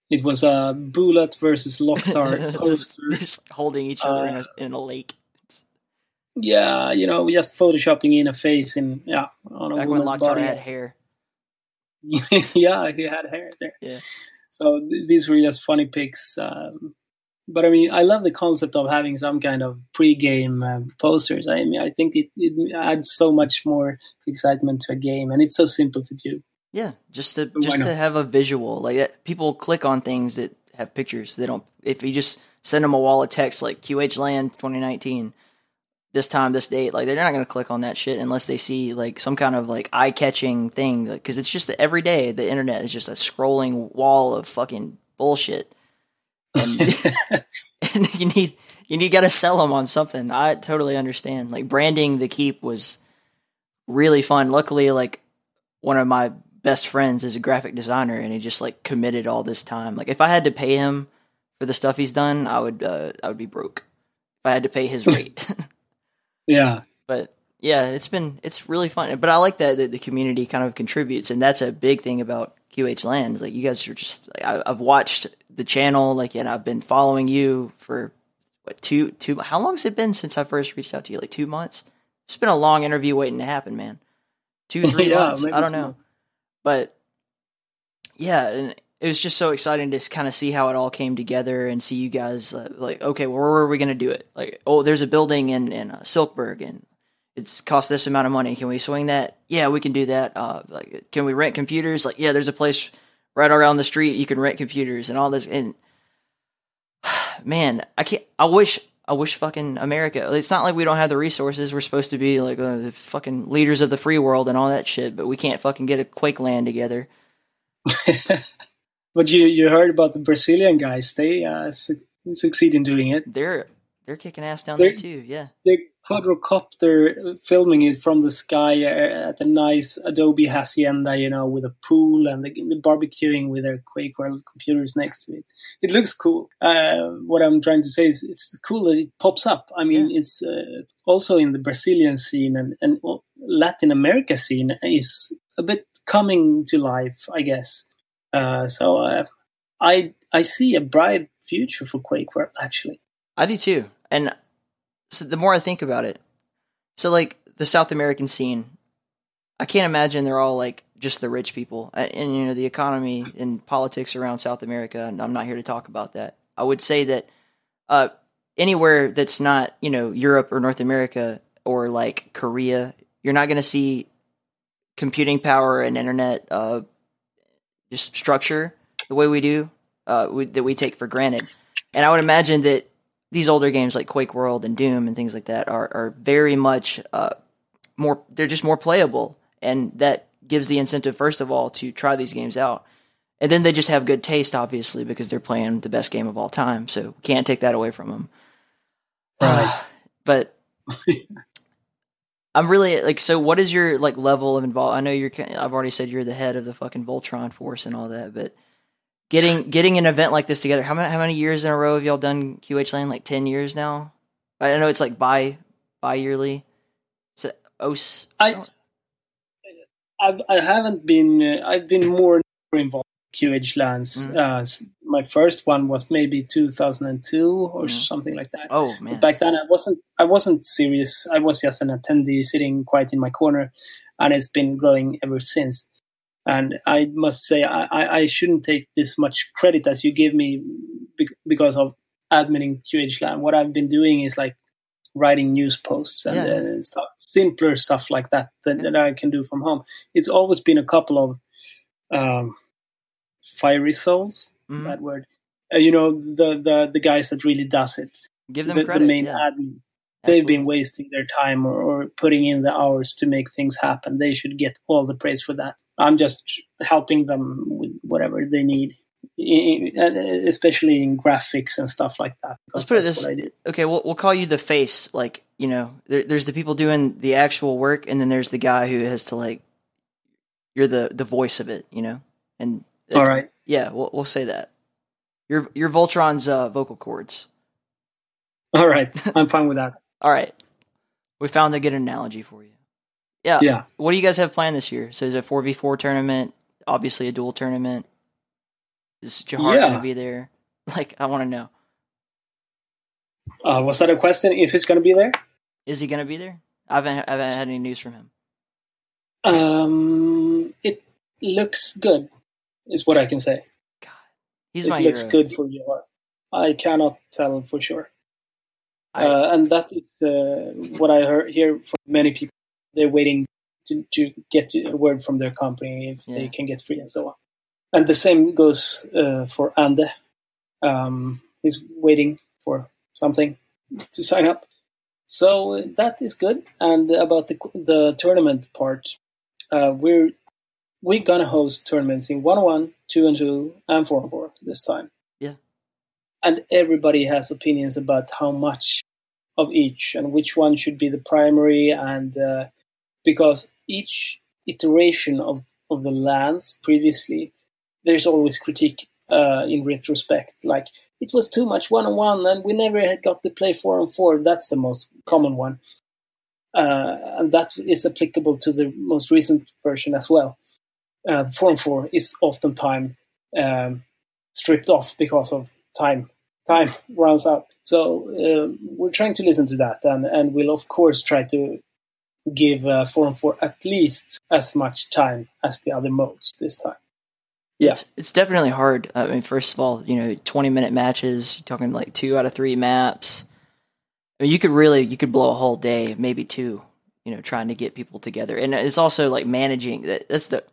It was a Bullet versus Loktar just holding each other uh, in, a, in a lake. Yeah, you know, just photoshopping in a face and yeah, on a Back when body. had hair. yeah, he had hair there. Yeah. So th- these were just funny pics. Um, but I mean, I love the concept of having some kind of pre-game um, posters. I mean, I think it, it adds so much more excitement to a game, and it's so simple to do. Yeah, just to just to have a visual. Like uh, people click on things that have pictures. They don't. If you just send them a wall of text like QH Land 2019, this time, this date. Like they're not going to click on that shit unless they see like some kind of like eye catching thing. Because it's just every day the internet is just a scrolling wall of fucking bullshit, and, and you need you need got to sell them on something. I totally understand. Like branding the keep was really fun. Luckily, like one of my best friends is a graphic designer, and he just like committed all this time. Like if I had to pay him for the stuff he's done, I would uh, I would be broke if I had to pay his rate. yeah, but yeah, it's been it's really fun. But I like that, that the community kind of contributes, and that's a big thing about QH Land. Like you guys are just like, I, I've watched the channel, like, and I've been following you for what two two? How long has it been since I first reached out to you? Like two months. It's been a long interview waiting to happen, man. Two three yeah, months. I don't know, but yeah, and it was just so exciting to kind of see how it all came together and see you guys uh, like, okay, well, where are we going to do it? Like, oh, there's a building in in uh, Silkeborg and it's cost this amount of money. Can we swing that? Yeah, we can do that. Uh, like, can we rent computers? Like, yeah, there's a place right around the street you can rent computers and all this. And man, I can't. I wish. I wish fucking America. It's not like we don't have the resources. We're supposed to be like uh, the fucking leaders of the free world and all that shit, but we can't fucking get a Quake LAN together. But you you heard about the Brazilian guys? They uh, su- succeed in doing it. They're they're kicking ass down they're, there too. Yeah, they're quadrocopter filming it from the sky uh, at a nice Adobe hacienda, you know, with a pool and the, the barbecuing with their Quake World computers next to it. It looks cool. Uh, what I'm trying to say is it's cool that it pops up. I mean, yeah. it's uh, also in the Brazilian scene and, and Latin America scene is a bit coming to life, I guess. Uh, so uh, I I see a bright future for Quake World actually. I do too, and so the more I think about it, so like the South American scene, I can't imagine they're all like just the rich people, and you know the economy and politics around South America. And I'm not here to talk about that. I would say that uh, anywhere that's not you know Europe or North America or like Korea, you're not going to see computing power and internet uh, just structure the way we do uh, we, that we take for granted. And I would imagine that these older games like Quake World and Doom and things like that are are very much uh, more. They're just more playable, and that gives the incentive first of all to try these games out. And then they just have good taste, obviously, because they're playing the best game of all time. So can't take that away from them. Right. but I'm really like, so what is your like level of involvement? I know you're, I've already said you're the head of the fucking Voltron force and all that, but getting, getting an event like this together, how many, how many years in a row have y'all done QH Land? Like 10 years now? I know it's like bi, bi yearly. So, oh, I, I, I haven't been, uh, I've been more involved QH lands. Mm-hmm. Uh, my first one was maybe 2002 or mm-hmm. something like that. Oh man! But back then, I wasn't. I wasn't serious. I was just an attendee sitting quiet in my corner, and it's been growing ever since. And I must say, I, I shouldn't take this much credit as you give me because of admitting QH land. What I've been doing is like writing news posts and yeah. uh, stuff, simpler stuff like that that, that I can do from home. It's always been a couple of um, fiery souls. Mm-hmm. That word. Uh, you know the the the guys that really does it. Give them the, credit. The main yeah. admin. They've been wasting their time or, or putting in the hours to make things happen. They should get all the praise for that. I'm just helping them with whatever they need, especially in graphics and stuff like that. Let's put it this: okay, we'll we'll call you the face. Like you know, there, there's the people doing the actual work, and then there's the guy who has to like, you're the the voice of it. You know, and all right. Yeah, we'll we'll say that. Your your Voltron's uh, vocal cords. All right, I'm fine with that. All right, we found a good analogy for you. Yeah. Yeah. What do you guys have planned this year? So is it four v four tournament? Obviously a duel tournament. Is Jahar yeah. going to be there? Like, I want to know. Uh, was that a question? If he's going to be there? Is he going to be there? I haven't, I haven't had any news from him. Um, it looks good is what I can say. God, he's it my looks hero. good for you. I cannot tell for sure. I, uh, and that is uh, what I heard, hear from many people. They're waiting to, to get a word from their company if yeah. they can get free and so on. And the same goes uh, for Ande. Um, he's waiting for something to sign up. So that is good. And about the the tournament part, uh, we're we're gonna host tournaments in one one, two and two, and four and four this time. Yeah. And everybody has opinions about how much of each and which one should be the primary, and uh, because each iteration of of the LANs previously, there's always critique uh, in retrospect, like it was too much one on one, and we never had got to play four on four. That's the most common one, uh, and that is applicable to the most recent version as well. Uh, four on four is oftentimes um, stripped off because of time. Time runs out, so uh, we're trying to listen to that, and and we'll of course try to give uh, on four at least as much time as the other modes this time. Yeah. It's it's definitely hard. I mean, first of all, you know, twenty minute matches. You're talking like two out of three maps. I mean, you could really you could blow a whole day, maybe two. You know, trying to get people together, and it's also like managing. That that's the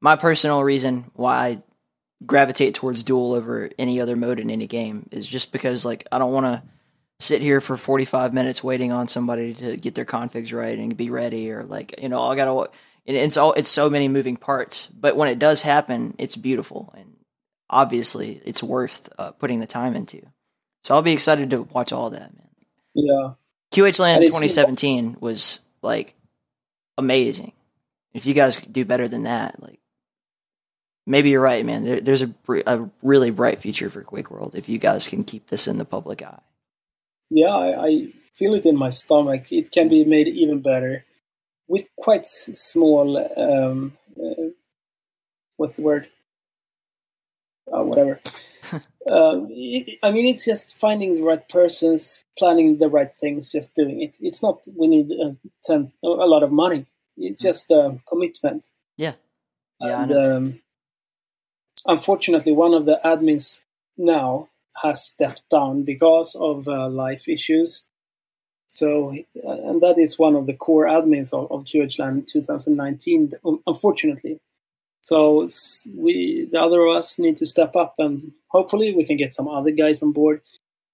my personal reason why I gravitate towards duel over any other mode in any game is just because like I don't want to sit here for 45 minutes waiting on somebody to get their configs right and be ready or like you know I got to it's all it's so many moving parts. But when it does happen, it's beautiful, and obviously, it's worth uh, putting the time into. So I'll be excited to watch all that, man. Yeah. QH Land 2017 was like amazing. If you guys do better than that, like maybe you're right, man. There, there's a, a really bright future for Quake World if you guys can keep this in the public eye. Yeah, I, I feel it in my stomach. It can be made even better with quite small um, uh, what's the word? Uh, whatever. Um, it, i mean it's just finding the right persons planning the right things just doing it. It's not we need uh, ten, a lot of money. It's mm. just a commitment. Yeah. Yeah and, um, unfortunately one of the admins now has stepped down because of uh, life issues so, and that is one of the core admins of, of QHLAN 2019, unfortunately. So we, the other of us, need to step up, and hopefully we can get some other guys on board.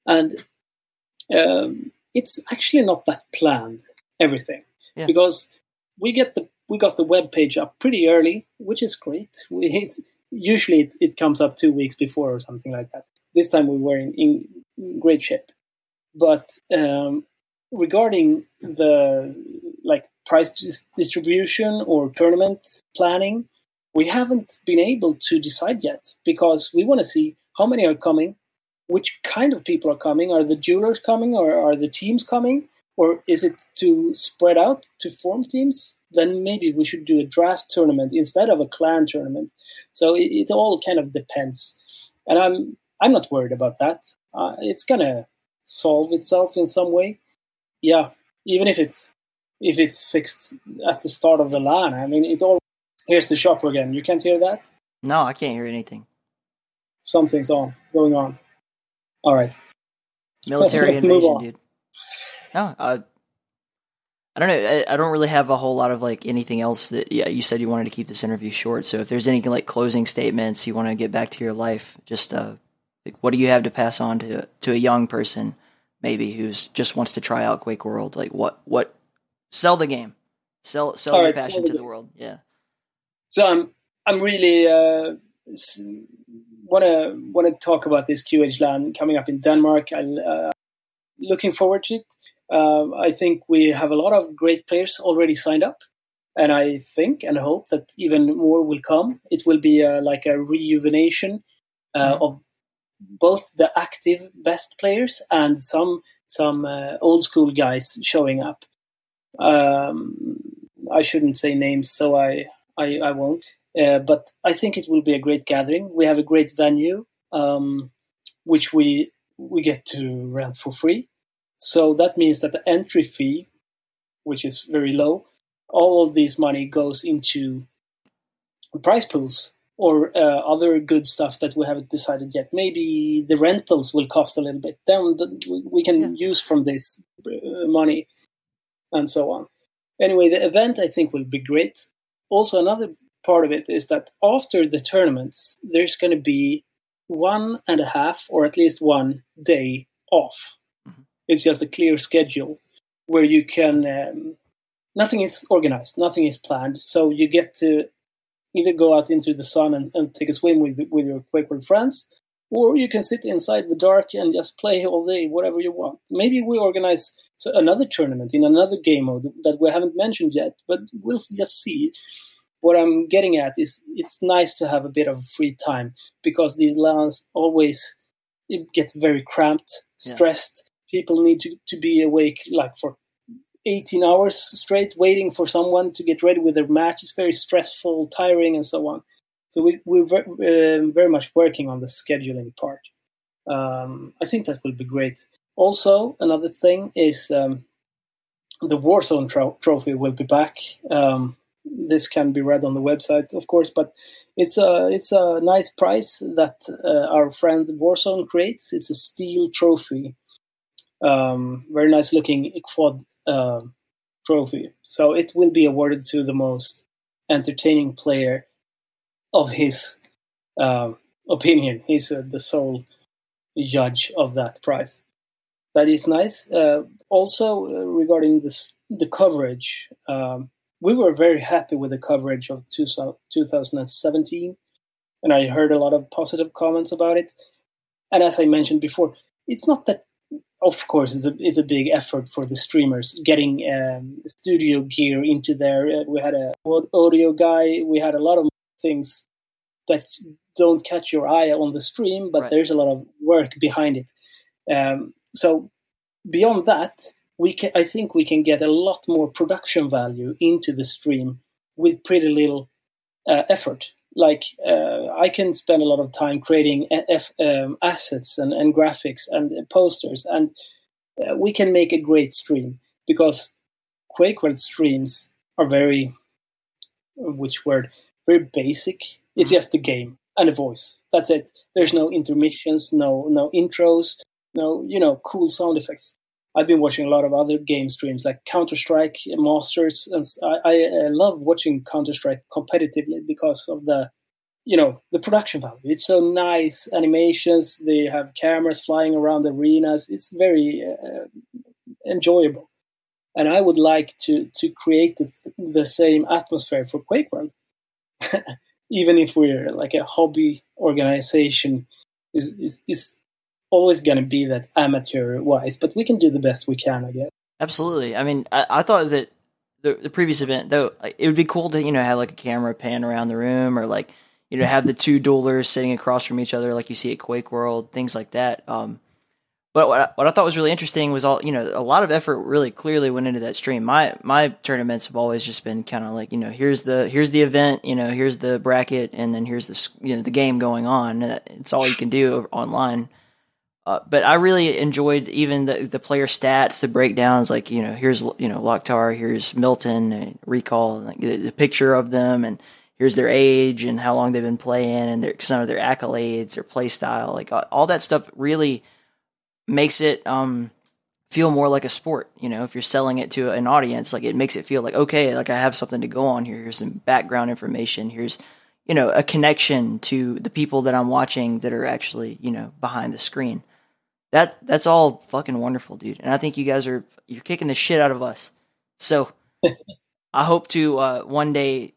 And um, it's actually not that planned everything yeah. because we get the we got the web page up pretty early, which is great. We it, usually it, it comes up two weeks before or something like that. This time we were in, in great shape, but um, regarding the like price distribution or tournament planning, we haven't been able to decide yet because we want to see how many are coming, which kind of people are coming. Are the duelers coming, or are the teams coming, or is it to spread out to form teams? Then maybe we should do a draft tournament instead of a clan tournament. So it, it all kind of depends, and I'm I'm not worried about that. Uh, it's gonna solve itself in some way yeah, even if it's if it's fixed at the start of the LAN, I mean, it all. Here's the shopper again. You can't hear that? No, I can't hear anything. Something's on going on. All right. Military invasion, dude. No, uh, I don't know. I, I, don't really have a whole lot of like anything else that. Yeah, you said you wanted to keep this interview short. So if there's any like closing statements you want to get back to your life, just uh, like, what do you have to pass on to to a young person? maybe who's just wants to try out Quake World. Like what what sell the game, sell sell All your right, passion to the, the world. Yeah. So I'm I'm really uh, want to want to talk about this QH LAN coming up in Denmark. I'm uh, looking forward to it. Uh, I think we have a lot of great players already signed up, and I think and hope that even more will come. It will be uh, like a rejuvenation uh, mm-hmm. of both the active best players and some some uh, old school guys showing up. Um, I shouldn't say names, so I I, I won't. Uh, but I think it will be a great gathering. We have a great venue, um, which we we get to rent for free. So that means that the entry fee, which is very low, all of this money goes into the prize pools or uh, other good stuff that we haven't decided yet. Maybe the rentals will cost a little bit. Then we can yeah. use from this uh, money and so on. Anyway, the event I think will be great. Also, another part of it is that after the tournaments, there's going to be one and a half or at least one day off. Mm-hmm. It's just a clear schedule. where you can. Um, nothing is organized, nothing is planned, so you get to either go out into the sun and, and take a swim with with your Quake World friends, or you can sit inside the dark and just play all day, whatever you want. Maybe we organize another tournament in another game mode that we haven't mentioned yet, but we'll just see. What I'm getting at is it's nice to have a bit of free time because these LANs always it gets very cramped, stressed. Yeah. People need to, to be awake like for 18 hours straight waiting for someone to get ready with their match. It's very stressful, tiring, and so on. So we, we're very, uh, very much working on the scheduling part. Um, I think that will be great. Also, another thing is um, the Warzone tro- trophy will be back. Um, this can be read on the website, of course, but it's a it's a nice prize that uh, our friend Warzone creates. It's a steel trophy, um, very nice looking quad uh, trophy. So it will be awarded to the most entertaining player of his uh, opinion. He's uh, the sole judge of that prize. That is nice. Uh, also, uh, regarding this, the coverage, um, we were very happy with the coverage of two, 2017, and I heard a lot of positive comments about it. And as I mentioned before, it's not that. Of course, it's a it's a big effort for the streamers getting um, studio gear into there. Uh, we had a audio guy. We had a lot of things that don't catch your eye on the stream, but right. there's a lot of work behind it. Um, so beyond that, we can, I think we can get a lot more production value into the stream with pretty little uh, effort. Like uh, I can spend a lot of time creating F, um, assets and, and, graphics and posters, and uh, we can make a great stream because Quake World streams are very, which word, very basic. It's just the game and a voice. That's it. There's no intermissions, no no intros, no you know cool sound effects. I've been watching a lot of other game streams like Counter Strike Masters, and I, I love watching Counter Strike competitively because of the, you know, the production value. It's so nice animations. They have cameras flying around the arenas. It's very uh, enjoyable, and I would like to to create the, the same atmosphere for Quake World. Even if we're like a hobby organization, is is, is always going to be that amateur wise, but we can do the best we can, I guess. Absolutely. I mean, I, I thought that the, the previous event, though, like, it would be cool to, you know, have like a camera pan around the room or like, you know, have the two duelers sitting across from each other like you see at Quake World, things like that. Um, but what I, what I thought was really interesting was all you know a lot of effort really clearly went into that stream. My my tournaments have always just been kind of like you know here's the here's the event you know here's the bracket and then here's the you know the game going on. It's all you can do online. Uh, but I really enjoyed even the, the player stats, the breakdowns. Like you know, here's you know Loktar, here's Milton, and Recall, like the, the, picture of them, and here's their age and how long they've been playing, and their some of their accolades, their play style, like all, all that stuff really makes it um, feel more like a sport. You know, if you're selling it to an audience, like it makes it feel like okay, like I have something to go on here. Here's some background information. Here's you know a connection to the people that I'm watching that are actually you know behind the screen that that's all fucking wonderful, dude. And I think you guys are you're kicking the shit out of us. So I hope to uh, one day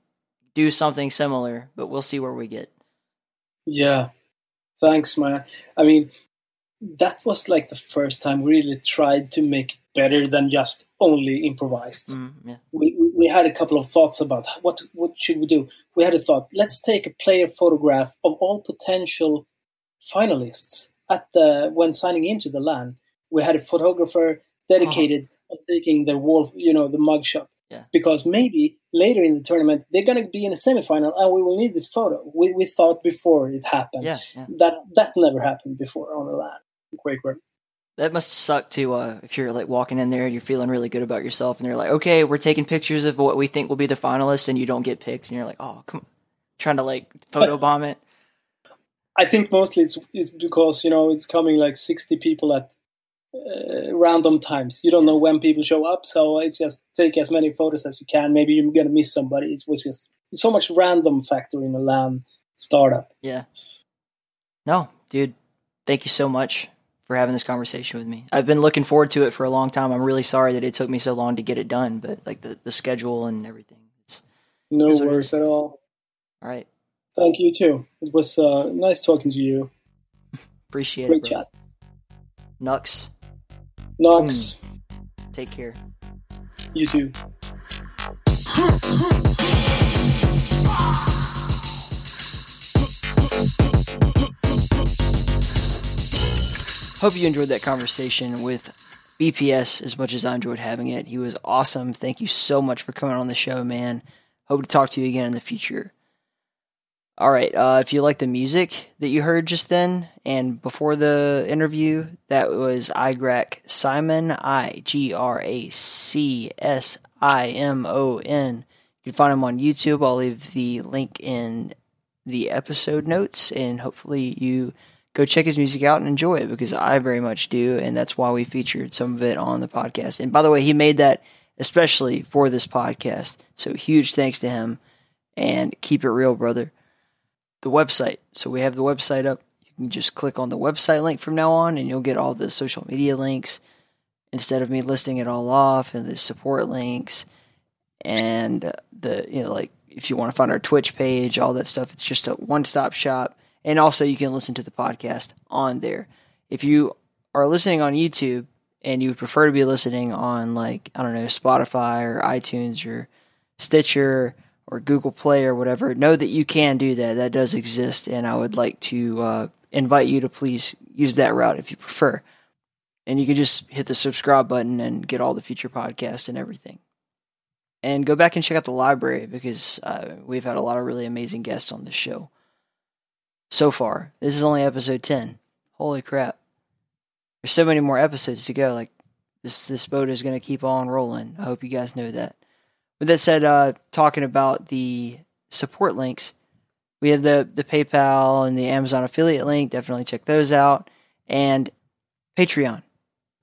do something similar, but we'll see where we get. Yeah, thanks, man. I mean, that was like the first time we really tried to make it better than just only improvised. Mm, yeah. We we had a couple of thoughts about what what should we do. We had a thought. Let's take a player photograph of all potential finalists at the when signing into the LAN, we had a photographer dedicated oh. taking the wall, you know, the mugshot. Yeah. Because maybe later in the tournament they're going to be in a semifinal and we will need this photo. We, we thought before it happened. Yeah, yeah. That that never happened before on the LAN. Quake World. That must suck too. Uh, if you're like walking in there, you're feeling really good about yourself, and they're like, "Okay, we're taking pictures of what we think will be the finalists," and you don't get picked, and you're like, "Oh, come on," trying to like photo bomb it. I think mostly it's, it's because you know it's coming like sixty people at uh, random times. You don't know when people show up, so it's just take as many photos as you can. Maybe you're gonna miss somebody. It was just so much random factor in a LAN startup. Yeah. No, dude. Thank you so much for having this conversation with me. I've been looking forward to it for a long time. I'm really sorry that it took me so long to get it done, but like the, the schedule and everything. It's no worries at all. All right. Thank you too. It was uh, nice talking to you. Appreciate Great it. Great chat. Nux. Nux. Take care. You too. Hope you enjoyed that conversation with BPS as much as I enjoyed having it. He was awesome. Thank you so much for coming on the show, man. Hope to talk to you again in the future. All right. Uh, if you like the music that you heard just then and before the interview, that was Igrac Simon, I G R A C S I M O N. You can find him on YouTube. I'll leave the link in the episode notes, and hopefully you go check his music out and enjoy it because I very much do, and that's why we featured some of it on the podcast. And by the way, he made that especially for this podcast, so huge thanks to him. And keep it real, brother. The website. So we have the website up. You can just click on the website link from now on, and you'll get all the social media links instead of me listing it all off and the support links and the you know like if you want to find our Twitch page, all that stuff. It's just a one stop shop and also, you can listen to the podcast on there. If you are listening on YouTube and you would prefer to be listening on, like, I don't know, Spotify or iTunes or Stitcher or Google Play or whatever, know that you can do that. That does exist. And I would like to uh, invite you to please use that route if you prefer. And you can just hit the subscribe button and get all the future podcasts and everything. And go back and check out the library because uh, we've had a lot of really amazing guests on this show so far. This is only episode 10. Holy crap. There's so many more episodes to go. Like this this boat is going to keep on rolling. I hope you guys know that. With that said, uh, talking about the support links, we have the the PayPal and the Amazon affiliate link. Definitely check those out. And Patreon.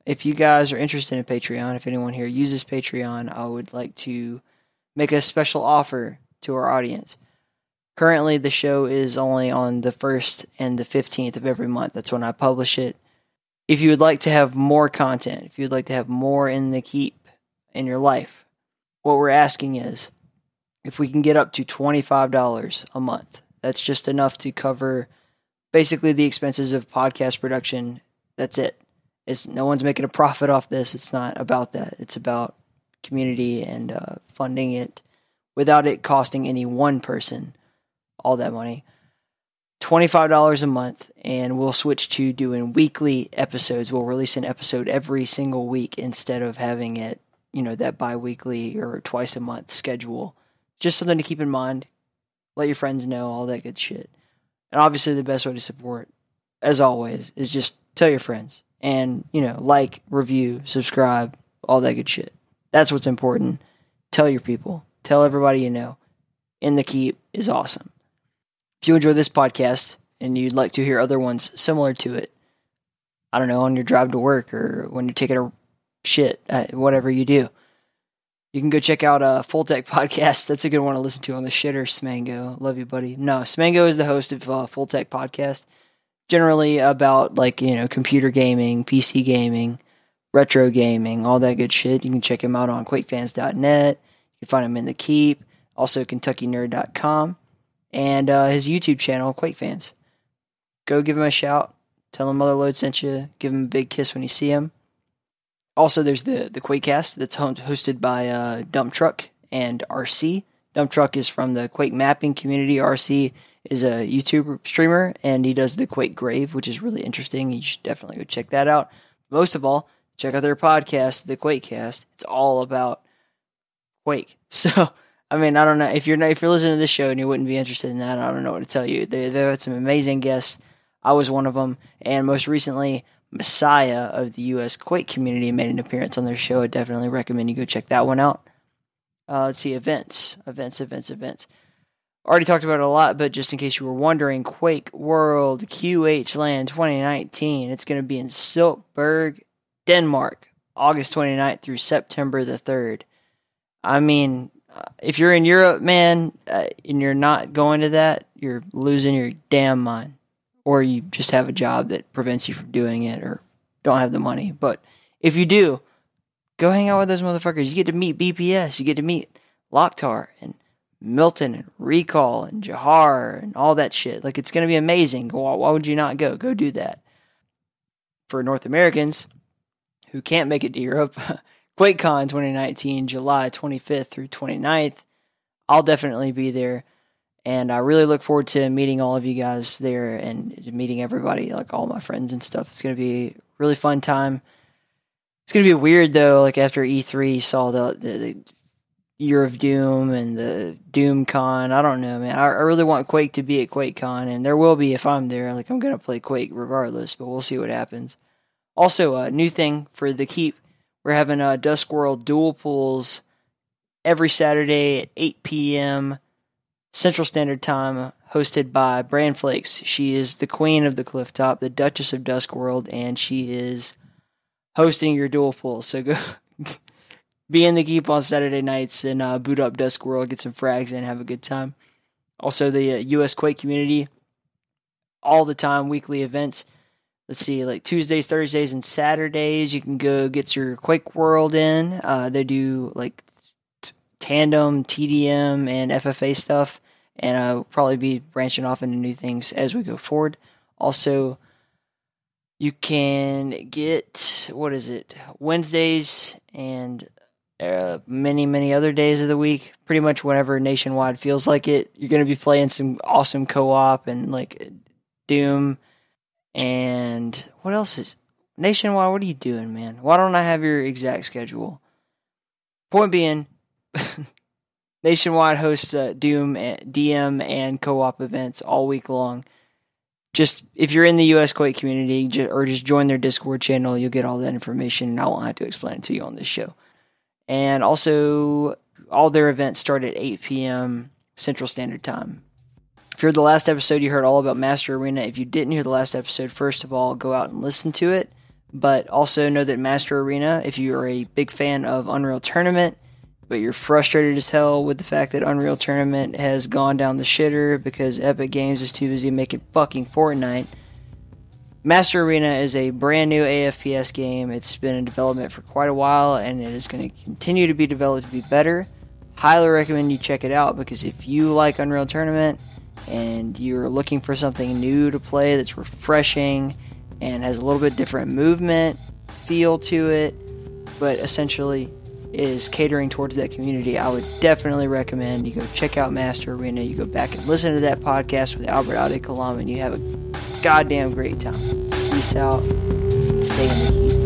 If you guys are interested in Patreon, if anyone here uses Patreon, I would like to make a special offer to our audience. Currently, the show is only on the 1st and the 15th of every month. That's when I publish it. If you would like to have more content, if you'd like to have more in the keep in your life, what we're asking is if we can get up to $25 a month. That's just enough to cover basically the expenses of podcast production. That's it. It's no one's making a profit off this. It's not about that. It's about community and uh, funding it without it costing any one person all that money. $25 a month, and we'll switch to doing weekly episodes. We'll release an episode every single week instead of having it, you know, that bi weekly or twice a month schedule. Just something to keep in mind. Let your friends know, all that good shit. And obviously, the best way to support, as always, is just tell your friends and, you know, like, review, subscribe, all that good shit. That's what's important. Tell your people, tell everybody you know. In the Keep is awesome. If you enjoy this podcast and you'd like to hear other ones similar to it, I don't know, on your drive to work or when you're taking a shit, whatever you do, you can go check out a uh, Full Tech Podcast. That's a good one to listen to on the shitter, Smango. Love you, buddy. No, Smango is the host of uh, Full Tech Podcast, generally about like, you know, computer gaming, PC gaming, retro gaming, all that good shit. You can check him out on QuakeFans.net. You can find him in the Keep, also KentuckyNerd.com and uh, his YouTube channel, Quake Fans. Go give him a shout. Tell him Motherload sent you. Give him a big kiss when you see him. Also, there's the the QuakeCast that's hosted by uh, Dump Truck and RC. Dump Truck is from the Quake mapping community. RC is a YouTube streamer and he does the Quake Grave, which is really interesting. You should definitely go check that out. Most of all, check out their podcast, the QuakeCast. It's all about Quake. So I mean, I don't know if you're not, if you're listening to this show and you wouldn't be interested in that. I don't know what to tell you. They they had some amazing guests. I was one of them, and most recently, Messiah of the U.S. Quake community made an appearance on their show. I definitely recommend you go check that one out. Uh, let's see events, events, events, events. Already talked about it a lot, but just in case you were wondering, Quake World QH Land 2019. It's going to be in Silkeborg, Denmark, August 29th through September the 3rd. I mean, if you're in Europe, man, uh, and you're not going to that, you're losing your damn mind, or you just have a job that prevents you from doing it, or don't have the money. But if you do, go hang out with those motherfuckers. You get to meet BPS. You get to meet Loktar and Milton and Recall and Jahar and all that shit. Like it's gonna be amazing. Why would you not go? Go do that. For North Americans who can't make it to Europe, QuakeCon 2019, July 25th through 29th. I'll definitely be there. And I really look forward to meeting all of you guys there and meeting everybody, like all my friends and stuff. It's going to be a really fun time. It's going to be weird though, like after E3 saw the, the, the Year of Doom and the Doom Con. I don't know, man. I, I really want Quake to be at Quake Con, and there will be if I'm there. Like, I'm going to play Quake regardless, but we'll see what happens. Also, a new thing for the Keep we're having a Dusk World duel pools every Saturday at 8 p.m. Central Standard Time, hosted by Bran Flakes. She is the queen of the clifftop, the Duchess of Duskworld, and she is hosting your duel pool. So go be in the keep on Saturday nights and uh, boot up Duskworld, get some frags in, have a good time. Also, the uh, U.S. Quake community, all the time, weekly events let's see, like Tuesdays, Thursdays, and Saturdays. You can go get your Quake World in. Uh, they do like tandem, TDM, and FFA stuff, and I'll probably be branching off into new things as we go forward. Also, you can get what is it Wednesdays and uh, many many other days of the week. Pretty much whenever nationwide feels like it, you're going to be playing some awesome co-op and like Doom and what else is nationwide? What are you doing, man? Why don't I have your exact schedule? Point being, nationwide hosts uh, Doom, DM, and co-op events all week long. Just if you're in the US Quake community, or just join their Discord channel, you'll get all that information, and I won't have to explain it to you on this show. And also, all their events start at 8 p.m. Central Standard Time. If you heard the last episode, you heard all about Master Arena. If you didn't hear the last episode, first of all, go out and listen to it. But also know that Master Arena, if you are a big fan of Unreal Tournament, but you're frustrated as hell with the fact that Unreal Tournament has gone down the shitter because Epic Games is too busy making fucking Fortnite. Master Arena is a brand new AFPS game. It's been in development for quite a while and it is going to continue to be developed to be better. Highly recommend you check it out because if you like Unreal Tournament, and you're looking for something new to play that's refreshing and has a little bit different movement feel to it, but essentially is catering towards that community, I would definitely recommend you go check out Master Arena. You go back and listen to that podcast with Albert Adekalam, and you have a goddamn great time. Peace out. Stay in the heat.